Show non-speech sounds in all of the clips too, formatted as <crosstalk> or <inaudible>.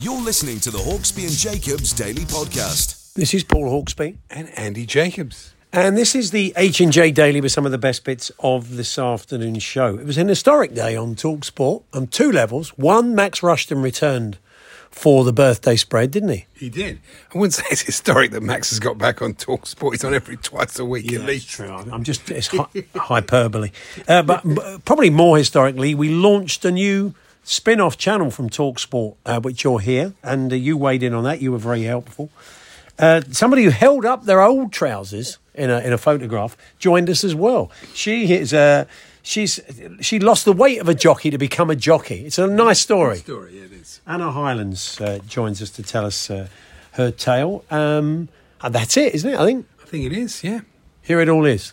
You're listening to the Hawksbee and Jacobs Daily Podcast. This is Paul Hawksbee, and Andy Jacobs. and this is the H and J Daily with some of the best bits of this afternoon's show. It was an historic day on Talk Sport on two levels. One, Max Rushton returned for the birthday spread, didn't he? He did. I wouldn't say it's historic that Max has got back on Talk Sport. He's on every twice a week at least. True. I'm just it's hy- <laughs> hyperbole, uh, but probably more historically, we launched a new spin-off channel from Talksport, uh, which you're here, and uh, you weighed in on that. You were very helpful. Uh, somebody who held up their old trousers in a in a photograph joined us as well. She is uh, she's she lost the weight of a jockey to become a jockey. It's a nice story. Story, yeah, it is. Anna Highlands uh, joins us to tell us uh, her tale. Um, and that's it, isn't it? I think. I think it is, yeah. Here it all is.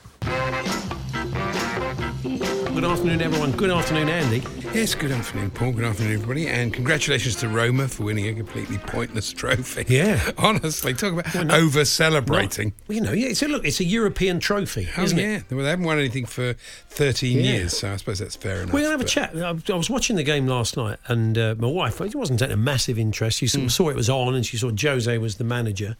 Afternoon, everyone. Good afternoon, Andy. Yes, good afternoon, Paul. Good afternoon, everybody. And congratulations to Roma for winning a completely pointless trophy. Yeah. <laughs> Honestly, talk about Well, no- over celebrating. Well, you know, yeah, it's a look. It's a European trophy, Oh, isn't yeah. it? Well, they haven't won anything for 13 Yeah. years, so I suppose that's fair enough. We're gonna have a chat. I I was watching the game last night, and uh, my wife she wasn't taking a massive interest. She sort Mm. saw it was on, and she saw Jose was the manager,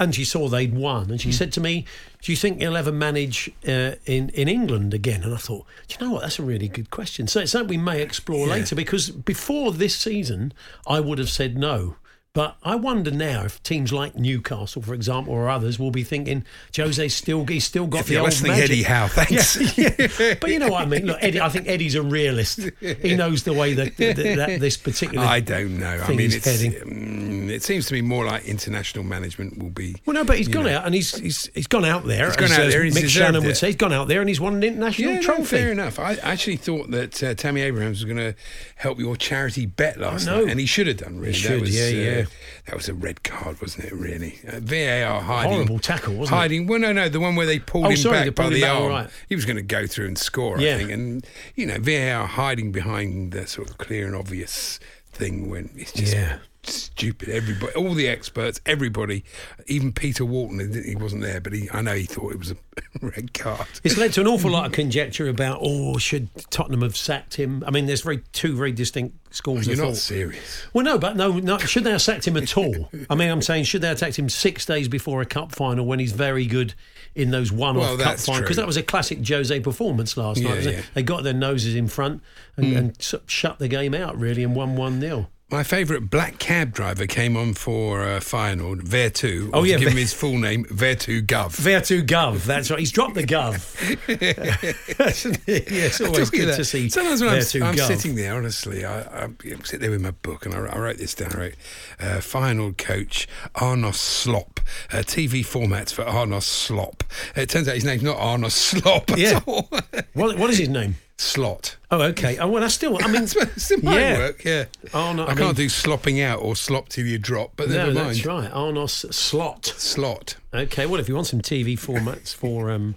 and she saw they'd won, and she Mm. said to me, "Do you think he'll ever manage uh, in in England again?" And I thought, Do you know what? That's a really good question. So it's something we may explore Yeah. later because before this season, I would have said no. But I wonder now if teams like Newcastle, for example, or others will be thinking Jose's still he's still got If the you're old listening, magic. Eddie Howe, <laughs> thanks. Yeah. But you know what I mean. Look, Eddie, I think Eddie's a realist. He knows the way that, that, that this particular. I don't know. I mean, is it's, heading. mm, it seems to me more like international management will be. Well, no, but he's gone know. out and he's he's, he's gone out there. He's gone out there he's Mick Shannon would say he's gone out there and he's won an international Yeah, no, trophy. fair enough. I actually thought that uh, Tammy Abrahams was going to help your charity bet last night, and he should have done. Really, He should, was, yeah, uh, yeah. That was a red card, wasn't it? Really, uh, VAR hiding, Horrible tackle, wasn't it? hiding. Well, no, no, the one where they pulled Oh, him sorry, back by the arm. right. He was going to go through and score, Yeah. I think, and you know, VAR hiding behind the sort of clear and obvious thing when it's just. Yeah. Stupid. Everybody, all the experts, everybody, even Peter Walton. he wasn't there, but he, I know he thought it was a <laughs> red card. It's led to an awful lot of conjecture about, oh, should Tottenham have sacked him? I mean, there's very two very distinct schools You're of not thought. serious. Well, no, but no, no, should they have sacked him at all? I mean, I'm saying, should they have sacked him six days before a cup final when he's very good in those one-off Well, cup finals? Because that was a classic Jose performance last Yeah, night. yeah. Mm. They got their noses in front and, and sort of shut the game out really and won one 0 My favourite black cab driver came on for uh, final, Vertu. Oh, yeah, give him his full name, Vertu Gov. Vertu Gov, that's right. He's dropped the Gov. <laughs> yeah, it's always good to see. Sometimes when I'm, I'm sitting there, honestly, I, I, sit there with my book and I, I wrote this down. I wrote, uh, final coach Arnos Slop. Uh, TV formats for Arnos Slop. It turns out his name's not Arnos Slop at Yeah. all. <laughs> What, what is his name? Slot. Oh, okay. Oh, well, I still. I mean, <laughs> it might yeah. work, yeah. Oh, no, I, I can't do slopping out or slop till you drop, but no, never mind. that's right. Arnos Slot. Slot. Okay, well, if you want some TV formats for um,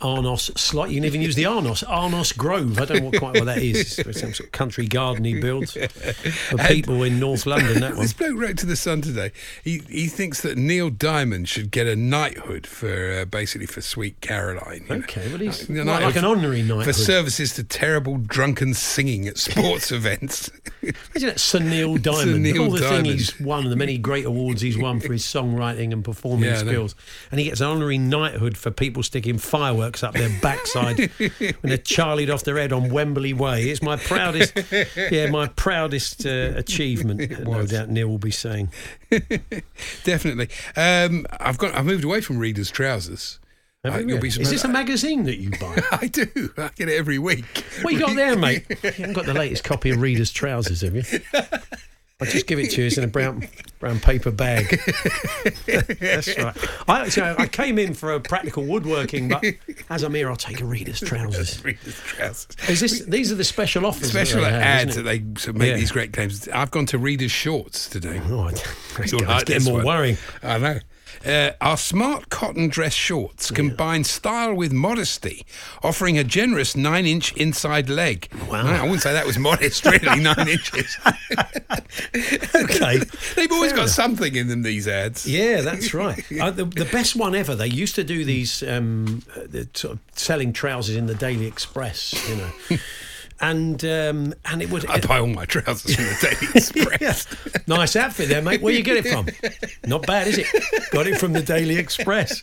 Arnos Slot, you can even use the Arnos, Arnos Grove. I don't know what, quite what that is. It's some sort of country garden he builds for people in North London, that one. This bloke wrote to the Sun today. He he thinks that Neil Diamond should get a knighthood for uh, basically for Sweet Caroline. Okay, well, he's what, like an honorary knighthood for services to terrible drunken singing at sports <laughs> events. Imagine that Sir Neil Diamond. Sir Neil all the thing Diamond. he's won, and the many great awards he's won for his songwriting and performing Yeah, skills. And he gets an honorary knighthood for people sticking fireworks fireworks up their backside <laughs> when they're charlied off their head on Wembley Way. It's my proudest, yeah, my proudest uh, achievement. no doubt Neil will be saying. <laughs> Definitely. Um, I've got. I've moved away from readers' trousers. You'll be Is this a magazine that you buy? <laughs> I do. I get it every week. What you got there, mate? You haven't got the latest copy of Reader's Trousers, have you? I'll just give it to you. It's in a brown <laughs> brown paper bag. <laughs> That's right. I, actually, I came in for a practical woodworking, but as I'm here, I'll take a Reader's <laughs> Trousers. Readers' trousers. Is this? These are the special offers. Special have, ads that they make Yeah. these great claims. I've gone to Reader's Shorts today. Oh, it's You'll getting more one. worrying. I know. Uh, our smart cotton dress shorts combine style with modesty, offering a generous nine inch inside leg. Wow. I wouldn't say that was modest, really, <laughs> nine inches. <laughs> Okay. <laughs> They've always Fair got enough. something in them, these ads. Yeah, that's right. uh, the, the best one ever. They used to do these um, uh, sort of selling trousers in the Daily Express, you know, and um, and it would. I buy all my trousers from the Daily <laughs> Express. Yeah. Nice outfit there, mate. Where you get it from? Not bad, is it? Got it from the Daily Express.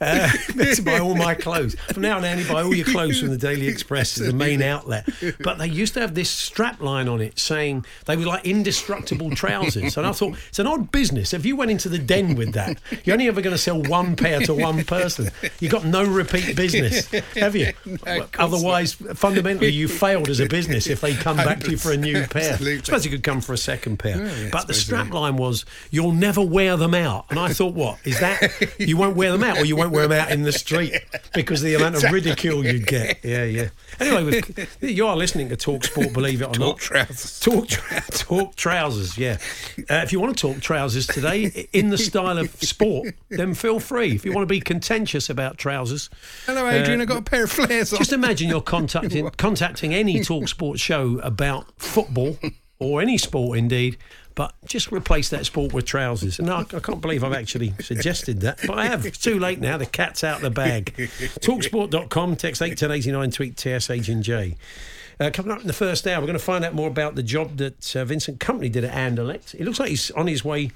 Uh, <laughs> to buy all my clothes. From now on, Annie, buy all your clothes from the Daily Express is the main outlet. But they used to have this strap line on it saying they were like indestructible trousers. And I thought, it's an odd business. If you went into the den with that, you're only ever going to sell one pair to one person. You've got no repeat business, have you? course Otherwise, fundamentally, you failed as a business if they <laughs> come back to you for a new pair. Absolutely. I suppose you could come for a second pair. yeah, but the suppose strap line was, you'll never wear them out. And I thought, what? Is that <laughs> you won't wear them out or you won't wear them out in the street <laughs> because of the amount of ridicule you'd get? Yeah, yeah. Anyway, you are listening to Talk Sport, believe it or not. Talk not. trousers. Talk, talk trousers, yeah. Uh, if you want to talk trousers today in the style of sport, then feel free. If you want to be contentious about trousers, Hello, Adrian. Uh, I've got a pair of flares on. just imagine you're contacting contacting any <laughs> talk sport show about football or any sport indeed, but just replace that sport with trousers. And I, I can't believe I've actually suggested that, but I have. It's too late now. The cat's out of the bag. Talksport.com, text 81089, tweet TSH and J. Uh, coming up in the first hour, we're going to find out more about the job that uh, Vincent Kompany did at Anderlecht. It looks like he's on his way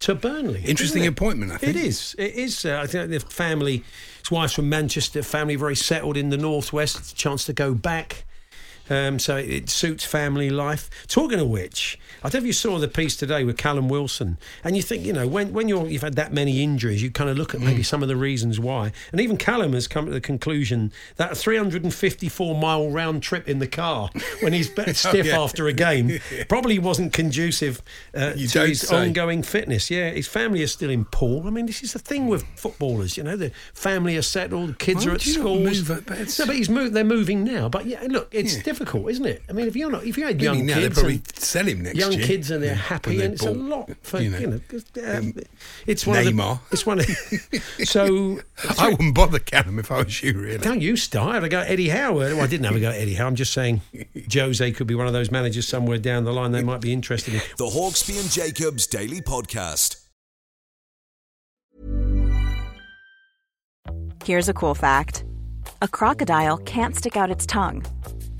to Burnley. Interesting appointment, I think. It is. It is. Uh, I think the family, his wife's from Manchester, family very settled in the northwest. It's a chance to go back. Um, so it, it suits family life. Talking of which, I don't know if you saw the piece today with Callum Wilson, and you think, you know, when when you're you've had that many injuries, you kind of look at maybe some of the reasons why. And even Callum has come to the conclusion that a 354 mile round trip in the car when he's <laughs> bit stiff yeah. after a game <laughs> probably wasn't conducive uh, to his say. ongoing fitness. Yeah, his family is still in Paul. I mean, this is the thing with footballers. You know, the family are settled, the kids Why are at school. move at- but no, but he's moved. They're moving now. But yeah, look, it's Yeah. Difficult, isn't it? I mean, if you're not, if you had I young mean, now kids, probably sell him next young year. kids, and they're Yeah, happy, when they and it's a lot for you you know, know. um, it's one Neymar. of the. It's one of. <laughs> so I wouldn't bother Callum if I was you, really. don't you start. I had a go at Eddie Howe. Well, I didn't have a go at Eddie Howe. I'm just saying, <laughs> Jose could be one of those managers somewhere down the line they might be interested in. The Hawksbee and Jacobs Daily Podcast. Here's a cool fact a crocodile can't stick out its tongue.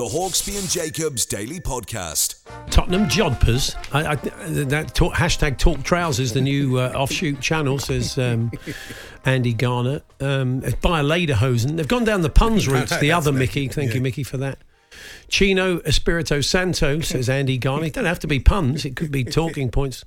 The Hawksbee and Jacobs Daily Podcast. Tottenham Jodhpurs. I, I, that talk, hashtag Talk Trousers, the new uh, offshoot channel, says um, Andy Garner. Um, it's by a Lederhosen. They've gone down the puns <laughs> route. The other Mickey. Thank you, Mickey, for that. Chino Espirito Santo, says Andy Garner. It don't have to be puns. It could be <laughs> talking points.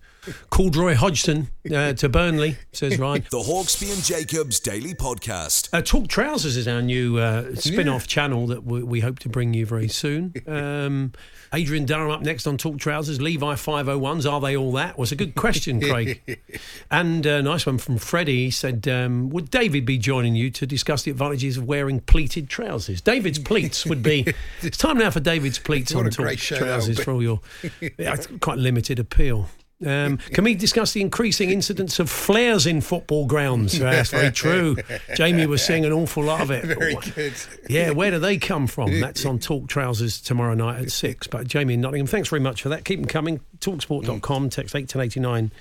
Called Roy Hodgson uh, to Burnley, says Ryan. The Hawksbee and Jacobs Daily Podcast. Uh, Talk Trousers is our new uh, spin off channel that we, we hope to bring you very soon. <laughs> Um, Adrian Durham up next on Talk Trousers. Levi 501s, are they all that? Was a good question, Craig. <laughs> and a nice one from Freddie. He said, um, Would David be joining you to discuss the advantages of wearing pleated trousers? David's pleats would be. <laughs> It's time now for David's pleats What on Talk Trousers for all your <laughs> yeah, quite limited appeal. Um, can we discuss the increasing incidence of flares in football grounds? <laughs> That's very true. Jamie was seeing an awful lot of it. Very good. Yeah, where do they come from? <laughs> That's on Talk Trousers tomorrow night at six. But Jamie in Nottingham, thanks very much for that. Keep them coming. Talksport.com, text 81089,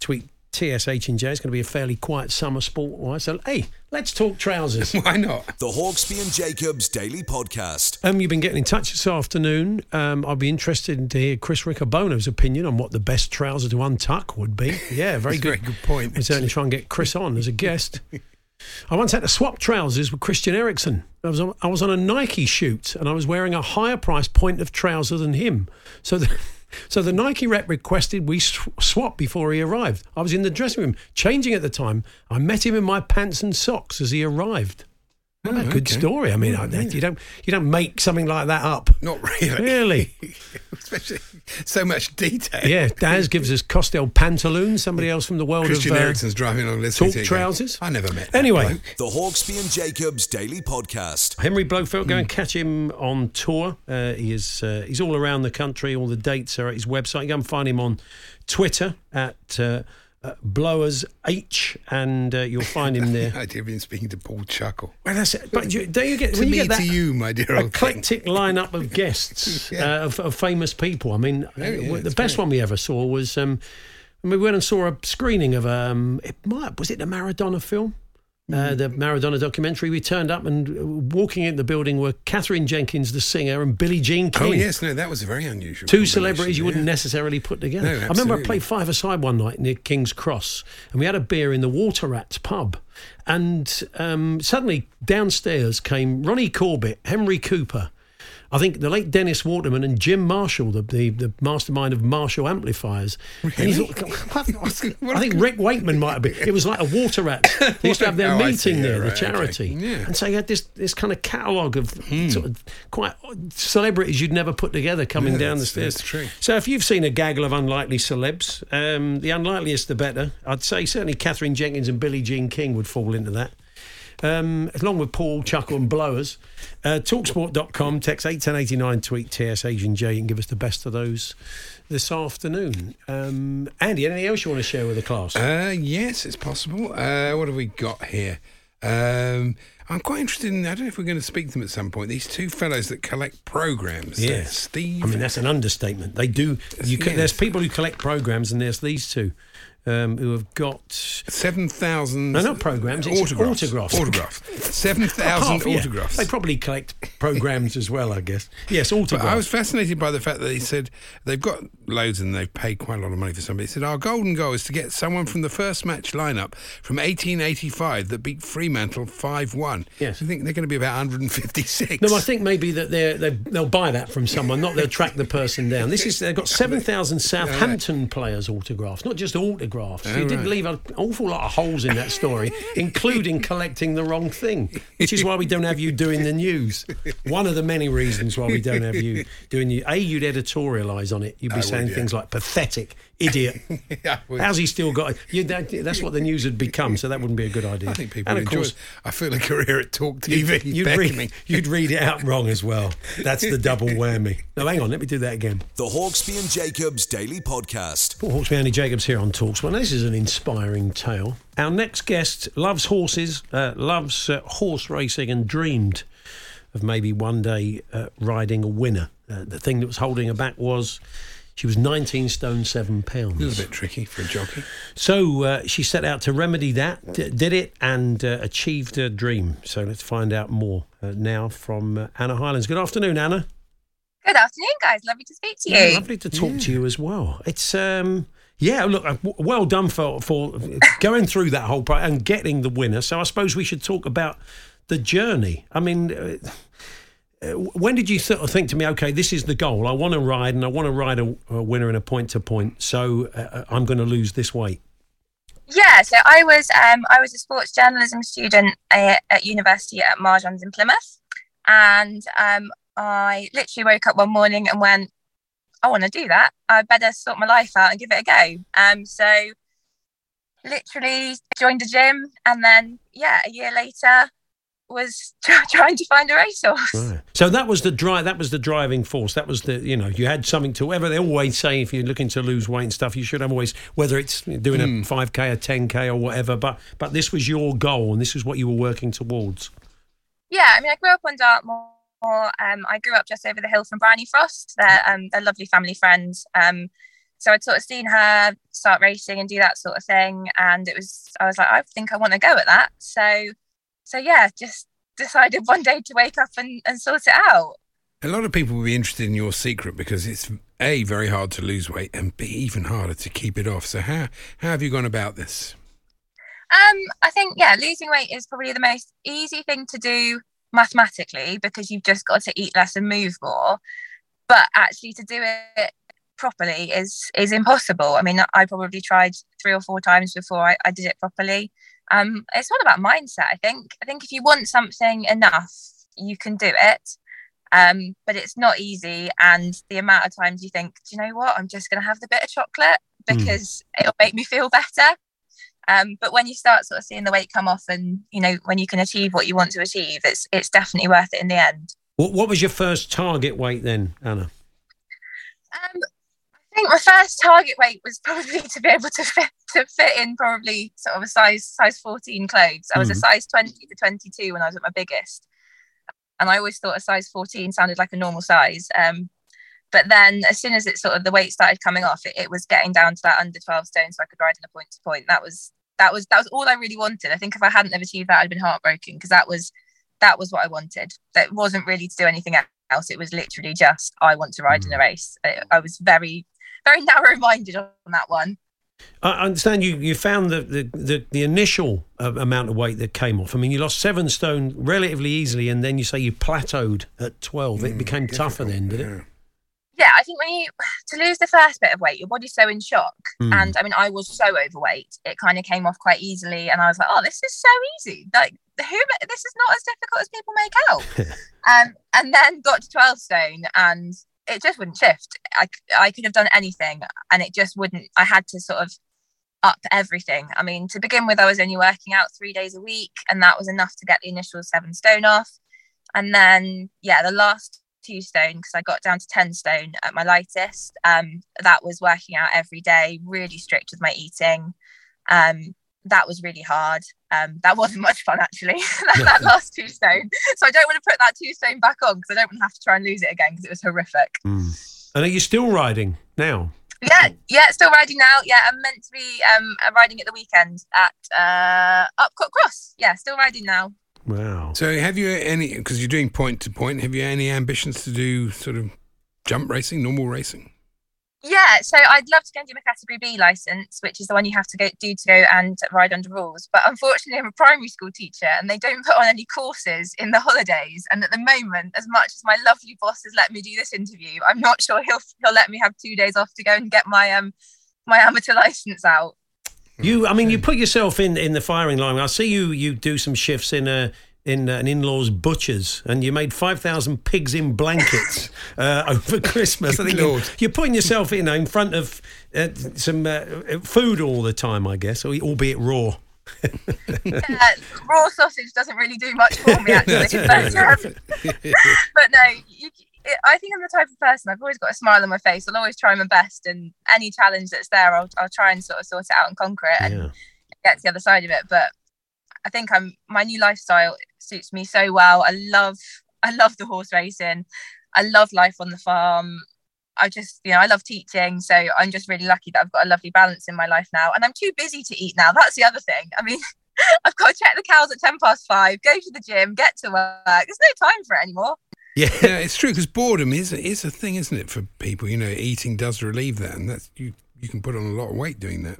tweet TSH and J. It's going to be a fairly quiet summer sport wise. So, hey, let's talk trousers. <laughs> Why not? The Hawksbee and Jacobs Daily Podcast. Um, you've been getting in touch this afternoon. Um, I'd be interested to hear Chris Riccobono's opinion on what the best trouser to untuck would be. Yeah, very <laughs> good. very good point, We'll certainly try and get Chris on as a guest. I once had to swap trousers with Christian Eriksen. I was on, I was on a Nike shoot and I was wearing a higher price point of trouser than him. So the, so the Nike rep requested we sw- swap before he arrived. I was in the dressing room changing at the time. I met him in my pants and socks as he arrived. What a good okay. story. I mean, I- you don't you don't make something like that up. Not really. Really? <laughs> Especially so much detail. Yeah, Daz gives us Costel pantaloons. Somebody else from the world Christian of uh, Eriksen's driving along listening talk to trousers. I never met. that Anyway, bloke." The Hawksbee and Jacobs Daily Podcast. Henry Blofeld, go and catch him on tour. Uh, he is uh, he's all around the country. All the dates are at his website. Go and find him on Twitter at uh, uh, Blowers H, and uh, you'll find him there. <laughs> The idea of being speaking to Paul Chuckle. Well, that's it. But you, don't you get To when you me, get that to you, my dear eclectic lineup of <laughs> guests Yeah. uh, of, of famous people? I mean, uh, yeah, the best great. one we ever saw was. Um, we went and saw a screening of um, it might was it the Maradona film. Uh, the Maradona documentary. We turned up and walking in the building were Katherine Jenkins, the singer, and Billie Jean King. Oh yes, no, that was a very unusual. Two celebrities you wouldn't necessarily put together. No, I remember I played five aside one night near King's Cross, and we had a beer in the Water Rats pub. And um, suddenly downstairs came Ronnie Corbett, Henry Cooper, I think the late Dennis Waterman and Jim Marshall, the, the, the mastermind of Marshall Amplifiers. Thought. <laughs> <laughs> I think Rick Wakeman might have been. It was like a water rat. <laughs> They used to have their Oh, see. meeting Yeah, there, the right, okay. charity. Yeah. Hmm. And so you had this, this kind of catalogue of sort of quite celebrities you'd never put together coming Yeah, down the stairs. that's true. So if you've seen a gaggle of unlikely celebs, um, the unlikeliest the better. I'd say certainly Katherine Jenkins and Billie Jean King would fall into that. Um, along with Paul, Chuckle and Blowers. Uh, Talksport.com, text 81089, tweet TSH and J and give us the best of those this afternoon. Um, Andy, anything else you want to share with the class? Uh, yes, it's possible. Uh, what have we got here? Um, I'm quite interested in. I don't know if we're going to speak to them at some point. These two fellows that collect programs. Uh, Steve. I mean, that's an understatement. They do. Can, Yes. There's people who collect programs, and there's these two um, who have got. Seven thousand. No, not programs, autographs. autographs. Autographs. <laughs> Seven thousand yeah. autographs. They probably collect programs as well, I guess. Yes, autographs. But. I was fascinated by the fact that he said they've got loads and they've paid quite a lot of money for somebody. He said our golden goal is to get someone from the first match lineup from 1885 that beat Freemantle 5-1. Yes. I think they're going to be about 156. No, I think maybe that they're, they they'll buy that from someone, not they'll track the person down. This is they've got <laughs> seven thousand Southampton players autographs, not just autographs. Oh, you did right. leave an awful lot of holes in that story, <laughs> including collecting the wrong thing, which is why we don't have you doing the news. One of the many reasons why we don't have you doing the. A, you'd editorialise on it. You'd be would, saying yeah. things like pathetic, idiot. <laughs> Yeah, I. How's he still got? You, that, that's what the news had become, so that wouldn't be a good idea. I think people and of enjoy course, it. I feel a career at Talk TV. You'd beckoning. read, you'd read it out wrong as well. That's the double <laughs> whammy. No, hang on, let me do that again. The Hawksbee and Jacobs Daily Podcast. Paul Hawksbee, Andy Jacobs here on Talks. Well, this is an inspiring tale. Our next guest loves horses, uh, loves uh, horse racing, and dreamed of maybe one day uh, riding a winner. Uh, the thing that was holding her back was she was 19 stone 7 pounds. A pounds. little bit tricky for a jockey. So uh, she set out to remedy that, d- did it, and uh, achieved her dream. So let's find out more uh, now from uh, Anna Highlands. Good afternoon, Anna. Good afternoon, guys. Lovely to speak to you. Yeah, lovely to talk to you as well. It's um, yeah, look, uh, well done for for going through that whole pro- and getting the winner. So I suppose we should talk about the journey. I mean. Uh, uh, when did you think to me, okay, this is the goal? I want to ride, and I want to ride a, a winner in a point to point. So uh, I'm going to lose this weight. Yeah, so I was um, I was a sports journalism student uh, at university at Marjon's in Plymouth, and um, I literally woke up one morning and went, I want to do that. I better sort my life out and give it a go. Um, so literally joined a gym, and then yeah, a year later was <laughs> trying to find a racehorse. Right. So that was the drive. That was the driving force. That was the you know you had something to. Whatever they always say, if you're looking to lose weight and stuff, you should have always whether it's doing a five k, a ten k, or whatever. But but this was your goal, and this is what you were working towards. Yeah, I mean, I grew up on Dartmoor. Um, I grew up just over the hill from Bryony Frost. They're um, they're lovely family friends. Um, so I'd sort of seen her start racing and do that sort of thing, and it was I was like, I think I want to go at that. So so yeah, just decided one day to wake up and, and sort it out. A lot of people will be interested in your secret because it's a very hard to lose weight and b even harder to keep it off. So how how have you gone about this? Um, I think yeah, losing weight is probably the most easy thing to do mathematically because you've just got to eat less and move more. But actually, to do it properly is is impossible. I mean, I probably tried three or four times before I, I did it properly. Um, it's all about mindset. I think. I think if you want something enough, you can do it. Um, but it's not easy, and the amount of times you think, do you know what? I'm just going to have the bit of chocolate because it'll make me feel better. Um, but when you start sort of seeing the weight come off, and you know when you can achieve what you want to achieve, it's it's definitely worth it in the end. What, what was your first target weight then, Anna? Um, I think my first target weight was probably <laughs> to be able to fit to fit in probably sort of a size size 14 clothes. I was a size 20 to 22 when I was at my biggest. And I always thought a size 14 sounded like a normal size. Um, but then as soon as it sort of the weight started coming off, it, it was getting down to that under 12 stone so I could ride in a point to point. That was that was that was all I really wanted. I think if I hadn't have achieved that, I'd been heartbroken because that was that was what I wanted. That wasn't really to do anything else. It was literally just I want to ride in a race. I, I was very very narrow minded on that one. I understand you, you found the, the, the, the initial uh, amount of weight that came off. I mean, you lost seven stone relatively easily, and then you say you plateaued at 12. it became tougher then, did it? Yeah, I think when you <sighs> to lose the first bit of weight, your body's so in shock. Mm. And I mean, I was so overweight, it kind of came off quite easily, and I was like, "Oh, this is so easy! Like, who? This is not as difficult as people make out." <laughs> um, and then got to twelve stone, and it just wouldn't shift. I I could have done anything, and it just wouldn't. I had to sort of up everything. I mean, to begin with, I was only working out three days a week, and that was enough to get the initial seven stone off. And then, yeah, the last two stone because I got down to 10 stone at my lightest. Um, that was working out every day, really strict with my eating. Um, that was really hard. Um, that wasn't much fun actually, <laughs> that, that <laughs> last two stone. So I don't want to put that two stone back on because I don't want to have to try and lose it again because it was horrific. And are you still riding now? Yeah, yeah, still riding now. Yeah, I'm meant to be um, riding at the weekend at uh, Upcott Cross. Yeah, still riding now. Wow. So have you any because you're doing point to point? Have you any ambitions to do sort of jump racing, normal racing? Yeah, so I'd love to go and do my category B license, which is the one you have to go do to go and ride under rules. But unfortunately, I'm a primary school teacher, and they don't put on any courses in the holidays. And at the moment, as much as my lovely boss has let me do this interview, I'm not sure he'll he'll let me have two days off to go and get my um my amateur license out. You, I mean, you put yourself in, in the firing line. I see you. You do some shifts in a in an in-laws butchers, and you made five thousand pigs in blankets <laughs> uh, over Christmas. I think you, Lord. you're putting yourself, you know, in front of uh, some uh, food all the time, I guess, albeit raw. <laughs> Uh, raw sausage doesn't really do much for me actually, <laughs> but, um, but no, you, it, I think I'm the type of person. I've always got a smile on my face. I'll always try my best, and any challenge that's there, I'll I'll try and sort of sort it out and conquer it and Yeah. get to the other side of it. But I think I'm my new lifestyle suits me so well. I love I love the horse racing. I love life on the farm. I just, you know, I love teaching. So I'm just really lucky that I've got a lovely balance in my life now. And I'm too busy to eat now. That's the other thing. I mean, <laughs> I've got to check the cows at 10 past five, go to the gym, get to work. There's no time for it anymore. Yeah. <laughs> It's true because boredom is is a thing, isn't it, for people? You know, eating does relieve that, and that's you. You can put on a lot of weight doing that.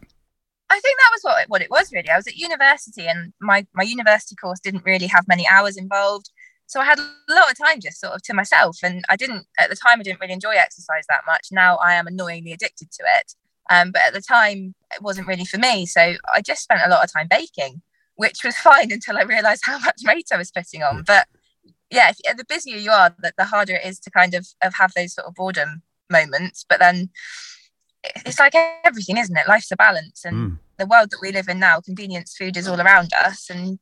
I think that was what it, what it was really. I was at university, and my my university course didn't really have many hours involved, so I had a lot of time just sort of to myself. And I didn't at the time. I didn't really enjoy exercise that much. Now I am annoyingly addicted to it. Um, but at the time, it wasn't really for me. So I just spent a lot of time baking, which was <laughs> fine until I realised how much weight I was putting on. But yeah, if, the busier you are, the, the harder it is to kind of, of have those sort of boredom moments. But then it's like everything, isn't it? Life's a balance, and Mm. The world that we live in now, convenience food is all around us, and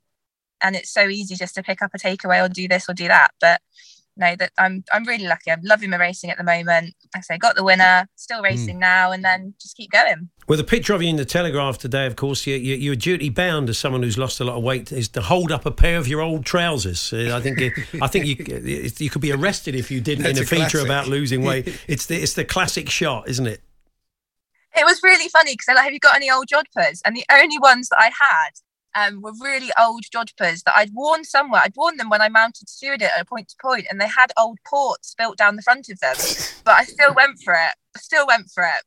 and it's so easy just to pick up a takeaway or do this or do that. But no, that I'm I'm really lucky. I'm loving my racing at the moment. Like I say, got the winner, still racing now, and then just keep going. Well, the picture of you in the Telegraph today, of course, you, you, you're duty bound as someone who's lost a lot of weight, is to hold up a pair of your old trousers. Uh, I think, it, I think you, <laughs> you could be arrested if you didn't That's in a, a feature about losing weight. <laughs> It's the, it's the classic shot, isn't it? It was really funny because they're like, "Have you got any old jodhpurs?" And the only ones that I had um, were really old jodhpurs that I'd worn somewhere. I'd worn them when I mounted steward it at a point to point, and they had old ports built down the front of them. <laughs> But I still went for it. I still went for it.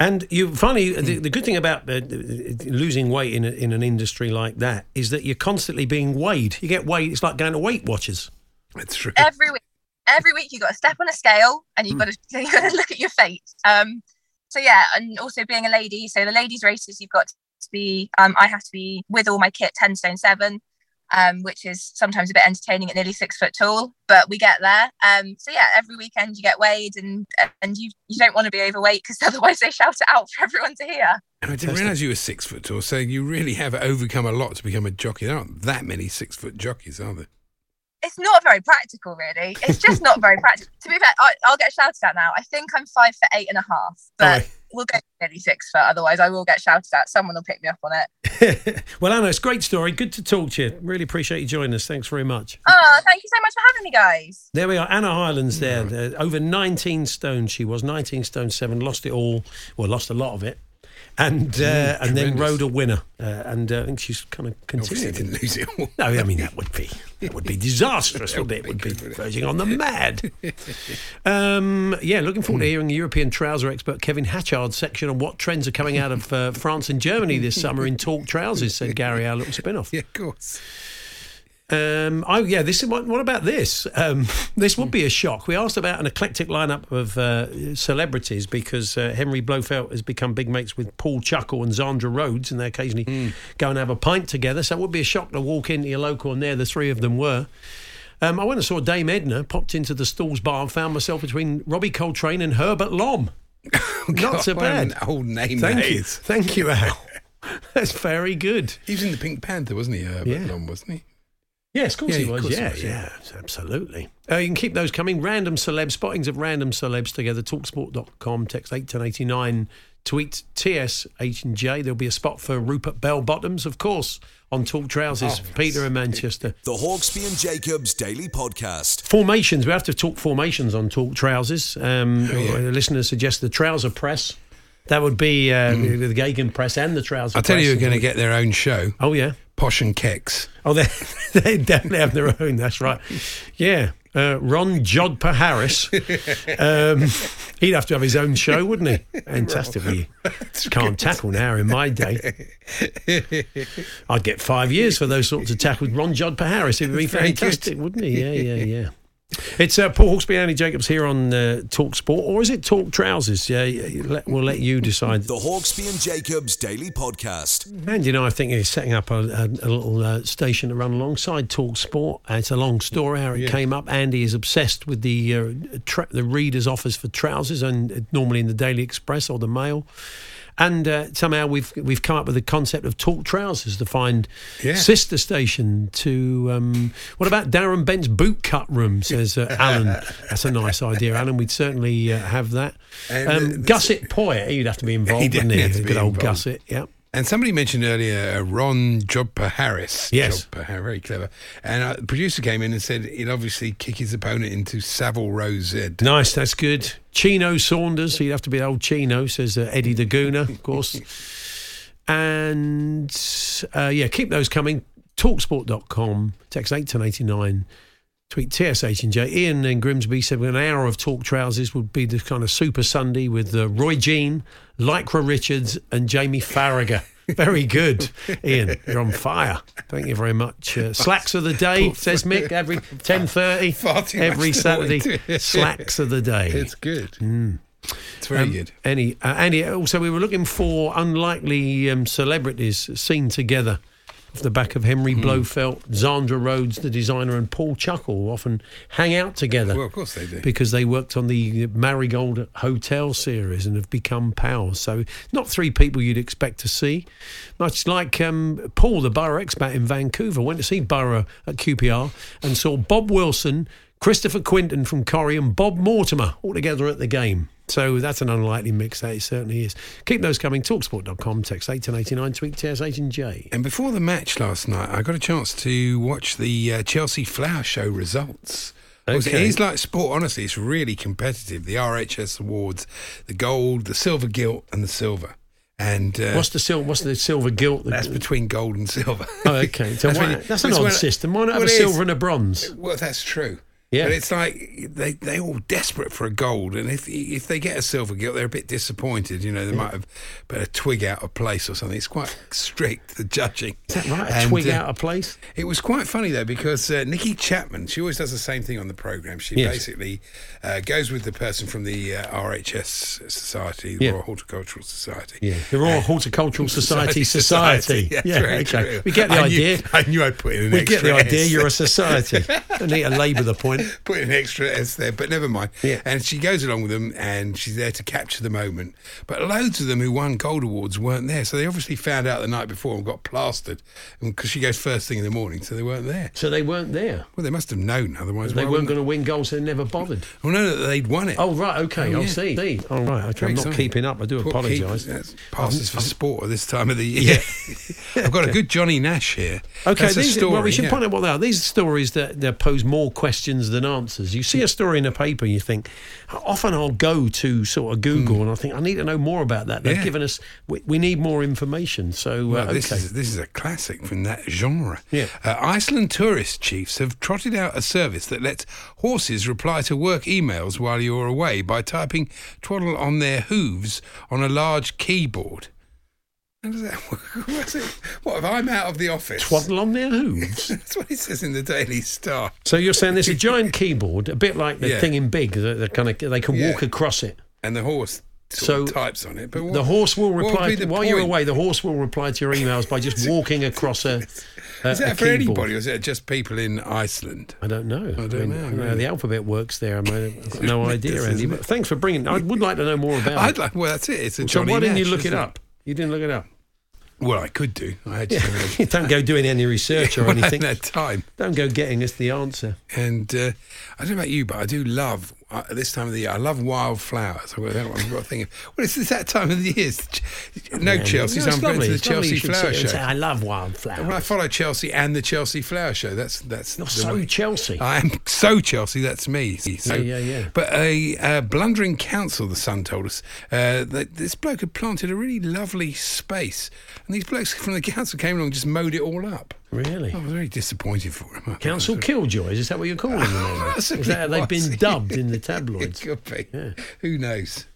And you finally, the, the good thing about uh, losing weight in, a, in an industry like that is that you're constantly being weighed. You get weighed. It's like going to Weight Watchers. That's true. every week. Every week you got to step on a scale and you've got to, you got to look at your fate. Um, so yeah, and also being a lady. So the ladies' races, you've got to be. Um, I have to be with all my kit ten stone seven, um, which is sometimes a bit entertaining at nearly six foot tall, but we get there. Um, so yeah, every weekend you get weighed, and and you you don't want to be overweight because <laughs> otherwise they shout it out for everyone to hear. I didn't realise you were six foot tall, so you really have overcome a lot to become a jockey. There aren't that many six foot jockeys, are there? It's not very practical, really. It's just not very practical. To be fair, I, I'll get shouted at now. I think I'm five for eight and a half, but we'll go nearly six foot. Otherwise, I will get shouted at. Someone will pick me up on it. <laughs> well, Anna, it's a great story. Good to talk to you. Really appreciate you joining us. Thanks very much. Oh, thank you so much for having me, guys. There we are, Anna Highlands there. Uh, over 19 stone she was, 19 stone 7, lost it all, well, lost a lot of it. And uh, and then rode a winner, uh, and uh, I think she's kind of Obviously, continuing. didn't lose it all. No, I mean that would be that would be disastrous, <laughs> wouldn't it? It would be verging on the mad. <laughs> Um, yeah, looking forward to hearing European trouser expert Kevin Hatchard's section on what trends are coming out of uh, France and Germany this summer in talk trousers. Said Gary, our little spin-off. <laughs> Yeah, of course. Um, oh yeah, this is what, what about this? Um, <laughs> this would be a shock. We asked about an eclectic lineup of uh, celebrities because uh, Henry Blofeld has become big mates with Paul Chuckle and Zandra Rhodes, and they occasionally go and have a pint together. So it would be a shock to walk into your local, and there the three of them were. Um, I went and saw Dame Edna, popped into the Stalls bar, and found myself between Robbie Coltrane and Herbert Lom. <laughs> Not so bad. old name Thank that you, thank you, Al. <laughs> That's very good. He was in the Pink Panther, wasn't he? Herbert Yeah. Lom, wasn't he? Yes, of course Yeah, he of was. course he yeah, was, yeah, yeah. absolutely. Uh, you can keep those coming. Random celeb spottings of random celebs together. Talksport.com, text 81089, tweet TSH and J. There'll be a spot for Rupert Bell Bottoms, of course, on Talk Trousers, Peter in Manchester. The Hawksbee and Jacobs Daily Podcast. Formations, we have to talk formations on Talk Trousers. Um, The listeners suggest the trouser press. That would be uh, the Gegen press and the trouser I'll tell you, press. who are going to get their own show. Oh, yeah. Posh and Keks. Oh, they <laughs> they definitely have their own. That's right. Yeah, uh, Ron Jodhpur Harris. Um, <laughs> he'd have to have his own show, wouldn't he? Fantastic. We <laughs> can't tackle now. In my day, I'd get five years for those sorts of tackles. Ron Jodhpur Harris. It would be fantastic, wouldn't he? Yeah, yeah, yeah. It's uh, Paul Hawksbee, and Andy Jacobs here on uh, Talk Sport, or is it Talk Trousers? Yeah, yeah, let- we'll let you decide. The Hawksbee and Jacobs Daily Podcast. And you know, I think he's setting up a, a, a little uh, station to run alongside Talk Sport. Uh, it's a long story how it came up. Andy is obsessed with the uh, tra- the readers' offers for trousers, and uh, normally in the Daily Express or the Mail. And uh, somehow we've we've come up with the concept of Talk Trousers to find Yeah. sister station to. Um, what about Darren Bent's boot cut room? Says uh, <laughs> Alan. That's a nice idea, Alan. We'd certainly uh, have that. Um, the- Gusset Poyet, he'd have to be involved, wouldn't he? Good old involved. Gusset, yeah. And somebody mentioned earlier uh, Ron Jodhpur Harris. Yes. Har- very clever. And uh, the producer came in and said he'd obviously kick his opponent into Savile Row Z. Nice, that's good. Chino Saunders, he'd have to be old Chino, says uh, Eddie the Gooner, of course. <laughs> And uh, yeah, keep those coming. Talksport.com, text 81089, Tweet TSH and J. Ian in Grimsby said an hour of talk trousers would be the kind of Super Sunday with uh, Roy Jean, Lycra Richards, and Jamie Farragher. <laughs> Very good, Ian. You're on fire. Thank you very much. Uh, <laughs> slacks of the day, says Mick. Every ten thirty, <laughs> every Saturday. Slacks of the day. It's good. It's very Um, good. Any, uh, any. Also, we were looking for unlikely um, celebrities seen together. Off the back of Henry Hmm. Blofeld, Zandra Rhodes, the designer, and Paul Chuckle often hang out together Well, of course they do. because they worked on the Marigold Hotel series and have become pals. So, not three people you'd expect to see. Much like um, Paul, the Boro expat in Vancouver, went to see Boro at QPR and saw Bob Wilson, Christopher Quinten from Corrie, and Bob Mortimer all together at the game. So that's an unlikely mix, that it certainly is. Keep those coming. Talksport.com, text 1889, tweet TSH and J. And before the match last night, I got a chance to watch the uh, Chelsea Flower Show results. It was- Okay. It is like sport, honestly. It's really competitive. The RHS Awards, the gold, the silver gilt, and the silver. And uh, What's the, sil- what's the silver gilt? that's between gold and silver. Oh, okay. So <laughs> That's why, when- that's an it's odd system. Why not have Well, a it is. silver and a bronze? Well, that's true. Yeah. But it's like they they all desperate for a gold, and if if they get a silver gilt, they're a bit disappointed. You know, they might have put a twig out of place or something. It's quite <laughs> strict the judging. Is that right? A And, twig uh, out of place? It was quite funny though because uh, Nikki Chapman, she always does the same thing on the program. She Yes. basically uh, goes with the person from the uh, RHS Society, the Yeah. Royal Horticultural Society. Yeah, the Royal Horticultural <laughs> Society Society. That's yeah, okay. true. We get the I idea. Knew, I knew I'd put in an we get the idea. You're a society. Don't need to labour the point. <laughs> put an extra S there, but never mind. Yeah. And she goes along with them and she's there to capture the moment. But loads of them who won gold awards weren't there. So they obviously found out the night before and got plastered because she goes first thing in the morning, so they weren't there. So they weren't there. Well, they must have known, otherwise They weren't going to win gold, So they never bothered. <laughs> Well, no, they'd won it. Oh right, okay. Oh, I'll yeah. see. see. All right, okay. I'm not keeping up. I do apologise. Passes for sport at this time of the <laughs> year. Yeah. I've got a good Johnny Nash here. Okay, That's these, story. well, we should yeah. point out what they are. These are stories that, that pose more questions than answers. You see a story in a paper, and you think. Often I'll go to sort of Google, and I think I need to know more about that. They've. Yeah. given us. We, we need more information. So Well, uh, this okay. is this is a classic from that genre. Yeah. Uh, Iceland tourist chiefs have trotted out a service that lets horses reply to work emails while you're away by typing "twaddle" on their hooves on a large keyboard. How does that work? What's it? What if I'm out of the office? Twaddle on their hooves. <laughs> That's what it says in the Daily Star. So you're saying there's a giant keyboard, a bit like the Yeah. thing in Big, that, kind of they can Yeah. walk across it. And the horse So types on it. But what, the horse will reply while you're away. The horse will reply to your emails by just <laughs> walking across a. a Is a that for keyboard. anybody, or is that just people in Iceland? I don't know. I don't know, how really. the alphabet works there. I mean, I've got no <laughs> idea, Does, Andy. But thanks for bringing. I would like to know more about I'd it. like. Well, that's it. It's a so Johnny why didn't you look it up? You didn't look it up. Well, I could do. I had to. <laughs> don't go doing any research or <laughs> anything. hadn't time. Don't go getting us the answer. And uh, I don't know about you, but I do love at this time of the year. I love wildflowers. I've got, I've got to think of. Well, it's, it's that time of the year. No Yeah, Chelsea, no, so I'm going lovely. to the It's Chelsea Flower Show. say, I love wildflowers. Well, I follow Chelsea and the Chelsea Flower Show. That's that's. You're so way- Chelsea. I am so Chelsea. That's me. So, Yeah, yeah, yeah. But a uh, blundering council, the Sun told us, uh, that this bloke had planted a really lovely space, and these blokes from the council came along and just mowed it all up. Really? I was very disappointed for him. <laughs> Council Killjoys, is that what you're calling them? <laughs> Is that how they've been dubbed in the <laughs> tabloids? It could be. Yeah. Who knows?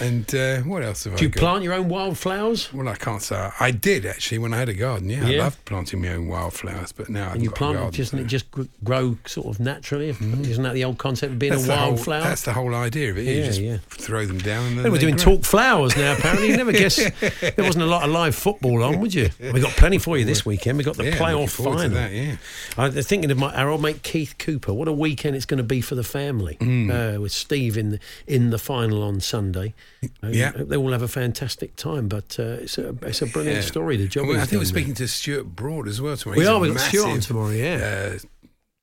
And uh, what else have I? Do I you got? plant your own wildflowers? Well, I can't say. I did actually when I had a garden. Yeah, I loved planting my own wildflowers, but now I've And you got a plant it, garden, doesn't so- it just gr- grow sort of naturally? Isn't that the old concept of being a the whole, wildflower? That's the whole idea of it. You Yeah, just yeah. throw them down and then we're they doing grow. talk flowers now. Apparently, you never guess <laughs> there wasn't a lot of live football on, would you? We got plenty for you this weekend. We got the Yeah, looking playoff forward to final. that, yeah. I'm thinking of my our old mate Keith Cooper. What a weekend it's going to be for the family Mm. uh, with Steve in the in the final on Sunday. Yeah. they will have a fantastic time. But uh, it's a it's a brilliant Yeah. story. The job. Well, I think we're done there. speaking to Stuart Broad as well tomorrow. We He's are. We've got Stuart on tomorrow. Yeah. Uh,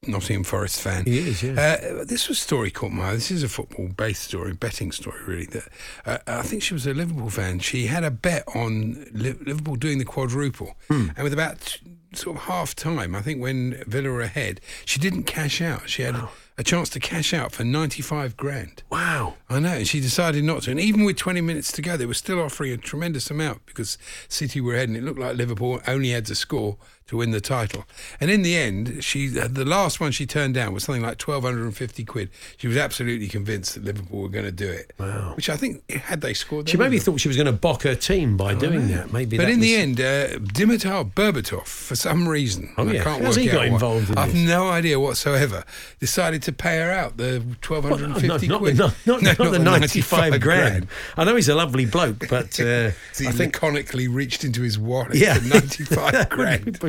Nottingham Forest fan. He is, yeah. Uh, this was a story caught my eye. This is a football-based story, betting story, really. That uh, I think she was a Liverpool fan. She had a bet on Li- Liverpool doing the quadruple, Hmm. and with about t- sort of half time, I think when Villa were ahead, she didn't cash out. She had a chance to cash out for ninety-five grand. wow. I know, and she decided not to. And even with 20 minutes to go, they were still offering a tremendous amount because City were ahead and it looked like Liverpool only had to score to win the title. And in the end, she the last one she turned down was something like twelve hundred and fifty quid. She was absolutely convinced that Liverpool were going to do it. Wow. Which I think had they scored, She maybe thought she was going to bock her team by doing that. Maybe, but that in the end, uh, Dimitar Berbatov, for some reason, Oh, yeah. I can't How's work he got involved in I've this? no idea whatsoever. Decided to pay her out the twelve hundred and fifty well, no, not, quid. not, not, <laughs> No, not the 95 grand. I know he's a lovely bloke, but <laughs> uh, So I think. laconically reached into his wallet Yeah. for ninety-five <laughs> grand.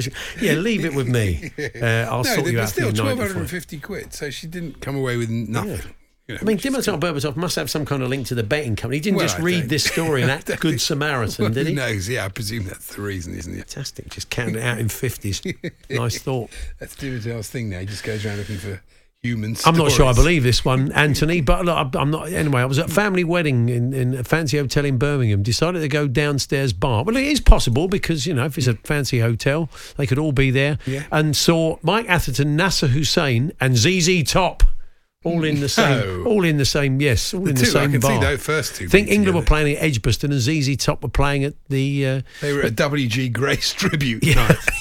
Yeah, leave it with me. <laughs> Uh, I'll no, sort you out still twelve 95. hundred and fifty quid. So she didn't come away with nothing. You know, I mean, Dimitar Berbatov must have some kind of link to the betting company. He didn't Well, just I read don't- this story and <laughs> act good Samaritan, Well, did he? Who knows? Yeah, I presume that's the reason, isn't it? Fantastic. Just counted it out in 50s. <laughs> nice thought. That's Dimitar's thing now. He just goes around looking for human I'm not sure I believe this one, Anthony, but look, I'm- I'm not. Anyway, I was at a family wedding in, in a fancy hotel in Birmingham. Decided to go downstairs bar. Well, it is possible because you know if it's a fancy hotel, they could all be there. Yeah. And saw Mike Atherton, Nasser Hussain, and ZZ Top. All in the same, No. all in the same, yes, all The in the two, I same can bar. see those first two think England were playing at Edgbaston and ZZ Top were playing at the. Uh, They were at WG Grace <laughs> tribute yeah,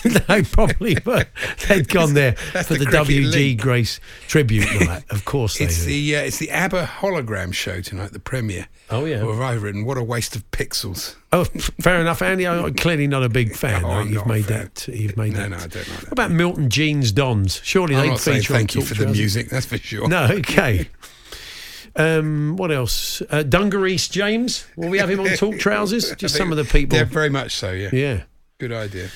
night. <laughs> they probably <laughs> were. They'd gone there for the the, WG link. Grace tribute night. Of course, they It's do. the uh, it's the ABBA hologram show tonight, the premiere. Oh, yeah. Or have I written? What a waste of pixels. Oh, fair enough, Andy. I'm clearly not a big fan. No, right? You've made that. You've made No, that. no, I don't like that. What about Milton Jeans Dons? Surely I'm they'd feature thank you for the music, that's for sure. No, okay. Um, what else? Uh, Dungarees James. Will we have him on <laughs> Talk Trousers? Just some of the people. Yeah, very much so. Yeah. Yeah. Good idea.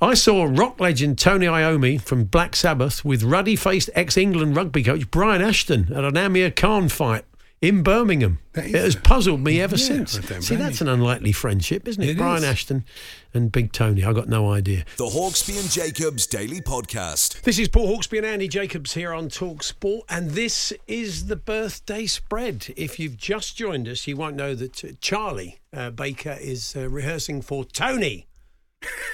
I saw rock legend Tony Iommi from Black Sabbath with ruddy faced ex England rugby coach Brian Ashton at an Amir Khan fight in Birmingham. It has puzzled me ever Yeah, since. I See, blame that's an unlikely friendship, isn't it? It Brian is. Ashton and Big Tony. I got no idea. The Hawksbee and Jacobs Daily Podcast. This is Paul Hawksbee and Andy Jacobs here on Talk Sport, and this is the birthday spread. If you've just joined us, you won't know that uh, Charlie uh, Baker is uh, rehearsing for Tony,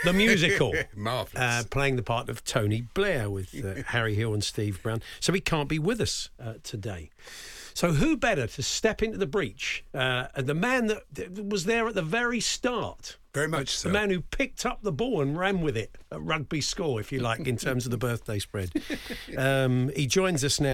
the musical. <laughs> Marvellous. Uh, playing the part of Tony Blair with uh, Harry Hill and Steve Brown. So he can't be with us uh, today. So who better to step into the breach? Uh, the man that, that was there at the very start. Very much so. The man who picked up the ball and ran with it at rugby score, if you like, in terms of the birthday spread. <laughs> Um, he joins us now.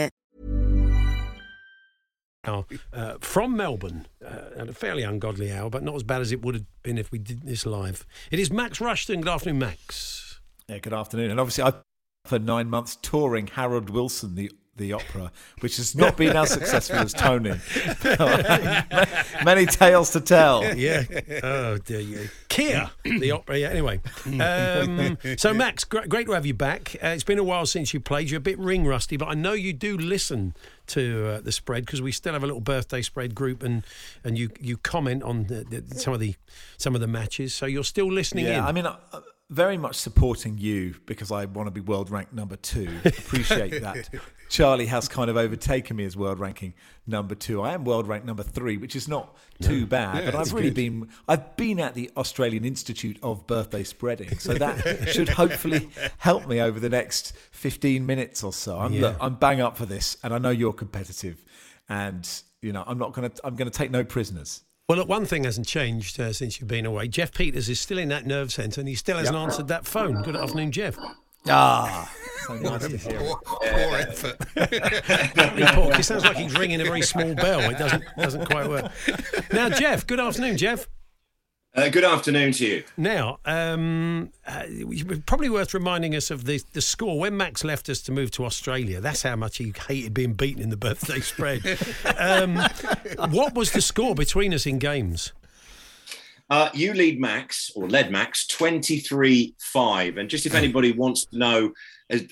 Now, uh, from Melbourne uh, at a fairly ungodly hour, but not as bad as it would have been if we did this live. It is Max Rushton. Good afternoon, Max. Yeah, good afternoon. And obviously, I've for nine months touring Harold Wilson, the the opera, which has <laughs> not been as successful as Tony. <laughs> Many tales to tell. Yeah. Oh dear. you. Kia, the opera. Yeah. Anyway, um, so <laughs> Max, great, great to have you back. Uh, it's been a while since you played. You're a bit ring rusty, but I know you do listen to uh, the spread because we still have a little birthday spread group, and and you you comment on the, the, some of the some of the matches. So you're still listening in. Yeah, I mean, uh, very much supporting you because I want to be world ranked number two. Appreciate that. Charlie has kind of overtaken me as world ranking number two. I am world ranked number three, which is not too bad. Yeah, but I've really good. been I've been at the Australian Institute of Birthday Spreading, so that <laughs> should hopefully help me over the next fifteen minutes or so. I'm, look, I'm bang up for this, and I know you're competitive, and you know I'm not gonna I'm gonna take no prisoners. Well, look, one thing hasn't changed uh, since you've been away. Jeff Peters is still in that nerve centre, and he still hasn't answered that phone. Good afternoon, Jeff. Ah, so nice to hear. Poor, poor effort. <laughs> He poor- It sounds like he's ringing a very small bell. It doesn't doesn't quite work. Now, Jeff. Good afternoon, Jeff. Uh, good afternoon to you. Now, um, uh, probably worth reminding us of the the score when Max left us to move to Australia. That's how much he hated being beaten in the birthday spread. <laughs> Um, what was the score between us in games? Uh, you lead Max or led Max 23 5. And just if anybody wants to know, as-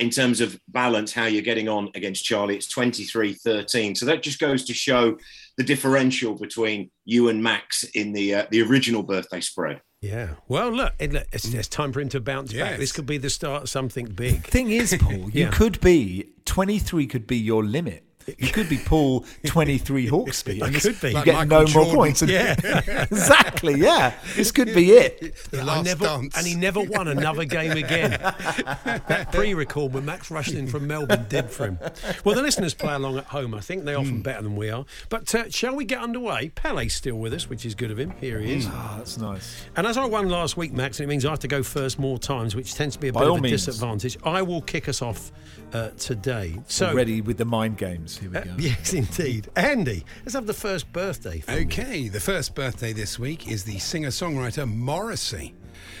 in terms of balance, how you're getting on against Charlie, it's 23 13. So that just goes to show the differential between you and Max in the uh, the original birthday spread. Yeah. Well, look, it, look, it's, it's time for him to bounce back. This could be the start of something big. Thing is, Paul, <laughs> you Yeah. could be 23 could be your limit. You could be Paul <laughs> 23 Hawksbee. I and this- could be. You Like get Michael no more points. Yeah. <laughs> exactly. Yeah. This could be it. <laughs> The last never, dance. and he never won another game again. that pre-record when Max rushed in from Melbourne did for him. Well, the listeners play along at home. I think they're often better than we are. But uh, shall we get underway? Pele's still with us, which is good of him. Here he is. Ah, that's nice. And as I won last week, Max, and it means I have to go first more times, which tends to be a By bit of a means. disadvantage. I will kick us off uh, today. So, Already with the mind games. Here we Uh, go. yes, indeed. Andy, let's have the first birthday. from you. Okay, the first birthday this week is the singer songwriter Morrissey.